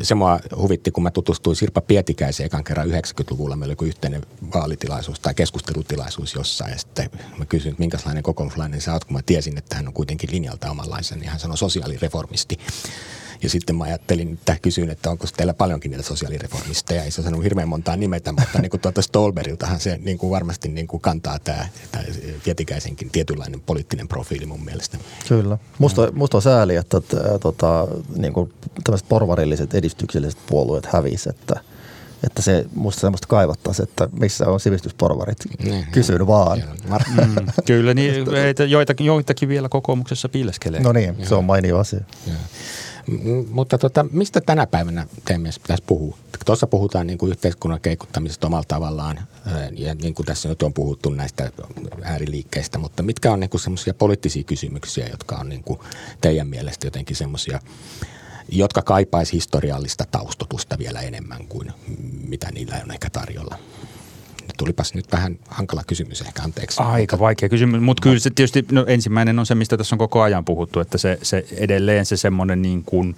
se mua huvitti, kun mä tutustuin Sirpa Pietikäiseen ekan kerran 90-luvulla. Meillä oli yhteinen vaalitilaisuus tai keskustelutilaisuus jossain. Ja sitten mä kysyin, että minkälainen kokoomuslainen sä oot, kun mä tiesin, että hän on kuitenkin linjalta omanlaisen. Niin hän sanoi sosiaalireformisti. Ja sitten mä ajattelin, että kysyin, että onko teillä paljonkin niitä sosiaalireformisteja. Ei se sanonut hirveän montaa nimetä, mutta niin kuin tuota Stolberiltahan se niin kuin varmasti niin kuin kantaa tämä, tämä Pietikäisenkin tietynlainen poliittinen profiili mun mielestä. Kyllä. Musta, musta on sääli, että tota, niin kuin tämmöiset porvarilliset edistykselliset puolueet hävisi, että – että se musta semmoista kaivattaisi, että missä on sivistysporvarit. Niin, Kysyn vaan. Mm, kyllä, niin, joitakin, joitakin vielä kokoomuksessa piileskelee. No niin, se on mainio asia. Ja. Mutta tota, mistä tänä päivänä mielestä pitäisi puhua? Tuossa puhutaan niin kuin yhteiskunnan keikuttamisesta omalla tavallaan, ja niin kuin tässä nyt on puhuttu näistä ääriliikkeistä, mutta mitkä on niin semmoisia poliittisia kysymyksiä, jotka on niin kuin teidän mielestä jotenkin semmoisia, jotka kaipaisi historiallista taustotusta vielä enemmän kuin mitä niillä on ehkä tarjolla? Tulipas nyt vähän hankala kysymys ehkä, anteeksi. Aika vaikea kysymys, mutta kyllä se tietysti no ensimmäinen on se, mistä tässä on koko ajan puhuttu, että se, se edelleen se semmoinen niin kuin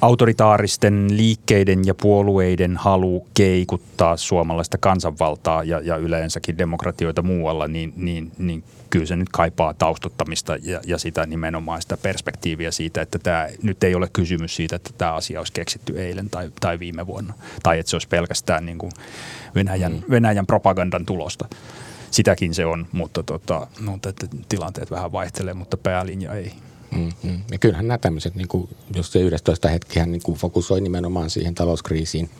autoritaaristen liikkeiden ja puolueiden halu keikuttaa suomalaista kansanvaltaa ja, ja yleensäkin demokratioita muualla, niin, niin, niin kyllä se nyt kaipaa taustottamista ja, ja sitä nimenomaan sitä perspektiiviä siitä, että tämä nyt ei ole kysymys siitä, että tämä asia olisi keksitty eilen tai, tai viime vuonna, tai että se olisi pelkästään niin kuin Venäjän, mm. Venäjän propagandan tulosta. Sitäkin se on, mutta, tota, no, että tilanteet vähän vaihtelee, mutta päälinja ei. Mm-hmm. Ja kyllähän nämä tämmöiset, niin kuin, jos se 11 hetkihän niin kuin fokusoi nimenomaan siihen talouskriisiin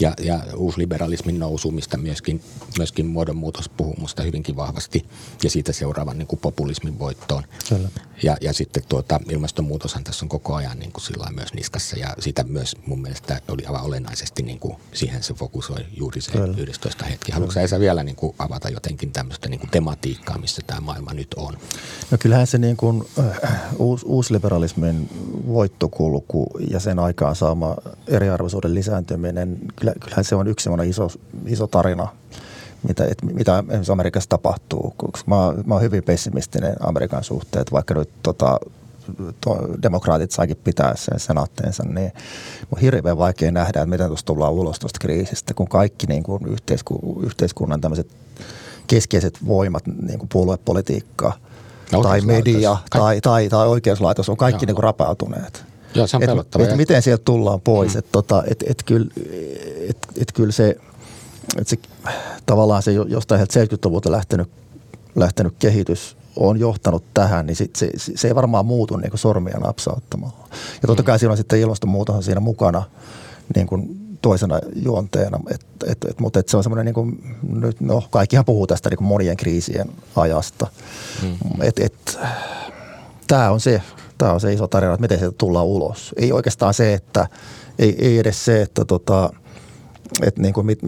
ja, ja uusliberalismin nousu, mistä myöskin, myöskin muodonmuutos puhuu musta hyvinkin vahvasti ja siitä seuraavan niin kuin populismin voittoon. Kyllä. Ja, ja sitten tuota, ilmastonmuutoshan tässä on koko ajan niin kuin sillä myös niskassa ja sitä myös mun mielestä oli aivan olennaisesti niin kuin siihen se fokusoi juuri se Kyllä. 11 hetki. Haluatko Esa vielä niin kuin avata jotenkin tämmöistä niin kuin tematiikkaa, missä tämä maailma nyt on? No kyllähän se niin kuin, äh, uus, uusliberalismin voittokulku ja sen aikaan saama eriarvoisuuden lisääntyminen, kyllähän se on yksi iso, iso tarina – mitä, et, mitä esimerkiksi Amerikassa tapahtuu. Mä, mä oon hyvin pessimistinen Amerikan suhteen, vaikka nyt tota, to, demokraatit saikin pitää sen senaatteensa, niin on hirveän vaikea nähdä, että miten tuosta tullaan ulos tuosta kriisistä, kun kaikki niin kuin yhteisku, yhteiskunnan tämmöiset keskeiset voimat, niin kuin puoluepolitiikka tai media tai, tai, tai oikeuslaitos on kaikki niin kuin rapautuneet. Joo, se on et, et, miten sieltä tullaan pois. Mm. Että tota, et, et kyllä et, et kyllä se – että se, tavallaan se jostain 70-luvulta lähtenyt, lähtenyt kehitys on johtanut tähän, niin sit se, se ei varmaan muutu niin sormia napsauttamalla. Ja totta kai mm. siinä on sitten ilmastonmuutos siinä mukana niin kuin toisena juonteena, et, et, et, mutta et se on semmoinen, niin kuin, nyt, no kaikkihan puhuu tästä niin kuin monien kriisien ajasta. Mm. Et, et, tämä on se, tämä on se iso tarina, että miten se tullaan ulos. Ei oikeastaan se, että ei, ei edes se, että tota, että niin kuin mit,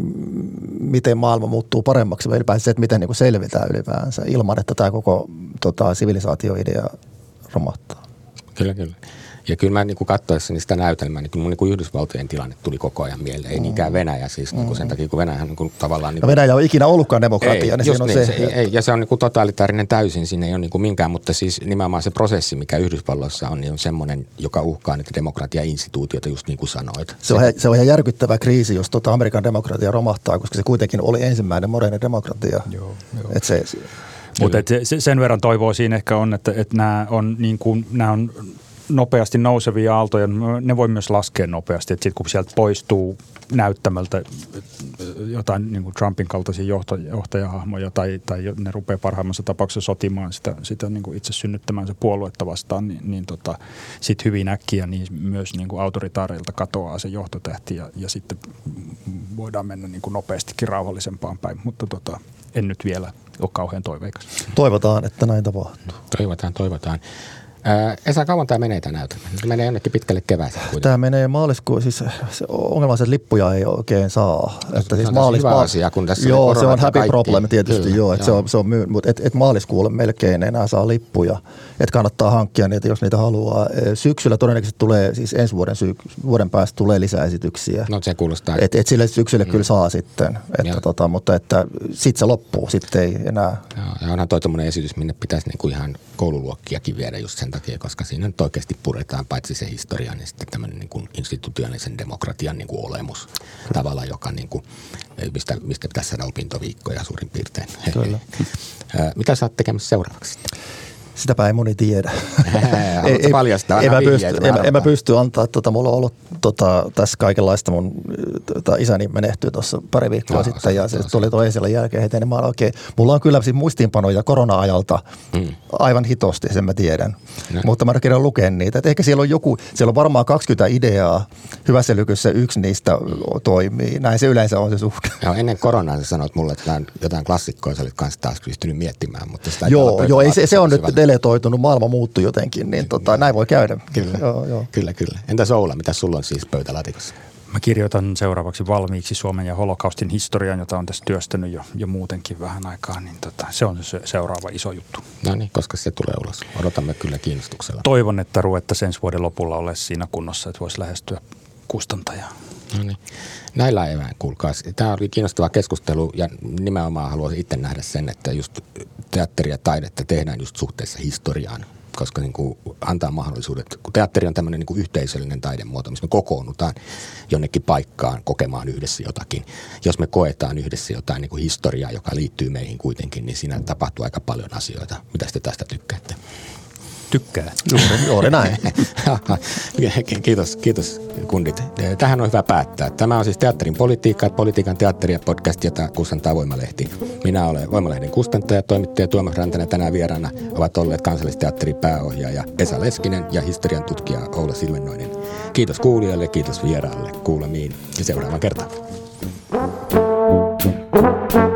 miten maailma muuttuu paremmaksi, vai ylipäänsä se, että miten niin kuin selvitään ylipäänsä ilman, että tämä koko tota, sivilisaatioidea romahtaa. Kyllä, kyllä. Ja kyllä mä niin kuin katsoessani sitä näytelmää, niin mun niin kuin Yhdysvaltojen tilanne tuli koko ajan mieleen. Ei mm. niinkään Venäjä siis niin kuin sen takia, kun Venäjä niin kuin tavallaan... Niin kuin, Venäjä on ikinä ollutkaan demokratia. Ei, niin on niin, se, se, ei, ja se on niin kuin totalitaarinen täysin, siinä ei ole niin kuin minkään, mutta siis nimenomaan se prosessi, mikä Yhdysvalloissa on, niin on semmoinen, joka uhkaa niitä demokratia-instituutioita, just niin kuin sanoit. Se on, se on ihan järkyttävä kriisi, jos tota Amerikan demokratia romahtaa, koska se kuitenkin oli ensimmäinen moderni demokratia. Joo, joo. Et se, mutta sen verran toivoa siinä ehkä on, että, että nämä on, niin kuin, nämä on nopeasti nousevia aaltoja, ne voi myös laskea nopeasti. Sitten kun sieltä poistuu näyttämältä jotain niin kuin Trumpin kaltaisia johtajahahmoja tai, tai ne rupeaa parhaimmassa tapauksessa sotimaan sitä, sitä niin kuin itse synnyttämään se puoluetta vastaan, niin, niin tota, sitten hyvin äkkiä niin myös niin kuin autoritaareilta katoaa se johtotähti ja, ja sitten voidaan mennä niin kuin nopeastikin rauhallisempaan päin, mutta tota, en nyt vielä ole kauhean toiveikas. Toivotaan, että näin tapahtuu. Toivotaan, toivotaan. Esa, kauan tämä menee tämä näytelmä? Se menee jonnekin pitkälle kevääseen. Kuitenkin. Tämä menee maaliskuun, siis se ongelma on, että lippuja ei oikein saa. Se, että siis maalis, hyvä asia, kun tässä Joo, se on happy problem tietysti, Kyllä, joo, että joo. Se on, se on myy, mutta et, et maaliskuulle melkein enää saa lippuja. Että kannattaa hankkia niitä, jos niitä haluaa. Syksyllä todennäköisesti tulee, siis ensi vuoden, syy, vuoden päästä tulee lisäesityksiä. No se kuulostaa. Että et sille syksylle mm. kyllä saa sitten, että tota, mutta että sitten se loppuu, sitten ei enää. Joo, ja onhan toi esitys, minne pitäisi niinku ihan koululuokkiakin viedä just sen takia, koska siinä nyt oikeasti puretaan paitsi se historia, niin sitten tämmöinen niin kuin institutionaalisen demokratian niin kuin olemus tavalla, joka niin kuin, mistä, mistä pitäisi saada opintoviikkoja suurin piirtein. Kyllä. Mitä sä oot tekemässä seuraavaksi? Sitäpä ei moni tiedä. ei, ei, paljastaa en, mä pysty, en, en mä pysty antaa, tota, mulla on ollut tota, tässä kaikenlaista, mun tota, isäni menehtyi tuossa pari viikkoa no, sitten ja se tuli tuon esille jälkeen heti, niin mä olen oikein, mulla on kyllä siis muistiinpanoja korona-ajalta mm. aivan hitosti, sen mä tiedän, no. mutta mä en lukea niitä. Et ehkä siellä on joku, siellä on varmaan 20 ideaa, hyvässä lykyssä yksi niistä toimii, näin se yleensä on se suhde. Ja ennen koronaa sä sanoit mulle, että jotain klassikkoja sä olit kanssa taas pystynyt miettimään, mutta sitä Joo, joo ei, se, se on nyt teletoitunut, maailma muuttui jotenkin, niin tota, näin voi käydä. Kyllä, joo, joo. kyllä, kyllä. Entä Soula, mitä sulla on siis pöytälaatikossa? Mä kirjoitan seuraavaksi valmiiksi Suomen ja holokaustin historian, jota on tässä työstänyt jo, jo muutenkin vähän aikaa, niin tota, se on se seuraava iso juttu. No niin, koska se tulee ulos. Odotamme kyllä kiinnostuksella. Toivon, että ruvettaisiin ensi vuoden lopulla ole siinä kunnossa, että voisi lähestyä kustantajaa. No niin. Näillä evään, kuulkaa. Tämä oli kiinnostava keskustelu ja nimenomaan haluaisin itse nähdä sen, että just teatteria ja taidetta tehdään just suhteessa historiaan koska niin kuin antaa mahdollisuudet, kun teatteri on tämmöinen niin kuin yhteisöllinen taidemuoto, missä me kokoonnutaan jonnekin paikkaan kokemaan yhdessä jotakin. Jos me koetaan yhdessä jotain niin kuin historiaa, joka liittyy meihin kuitenkin, niin siinä tapahtuu aika paljon asioita. Mitä te tästä tykkäätte? Tykkää. Juuri, juuri näin. kiitos, kiitos kundit. Tähän on hyvä päättää. Tämä on siis Teatterin politiikka, politiikan teatteria podcast, jota kustantaa Voimalehti. Minä olen Voimalehden kustantaja, toimittaja Tuomas Rantanen tänään vieraana ovat olleet kansallisteatterin pääohjaaja Esa Leskinen ja historian tutkija Oula Silvennoinen. Kiitos kuulijoille, kiitos vieraalle, kuulemiin ja seuraavaan kertaan. thank you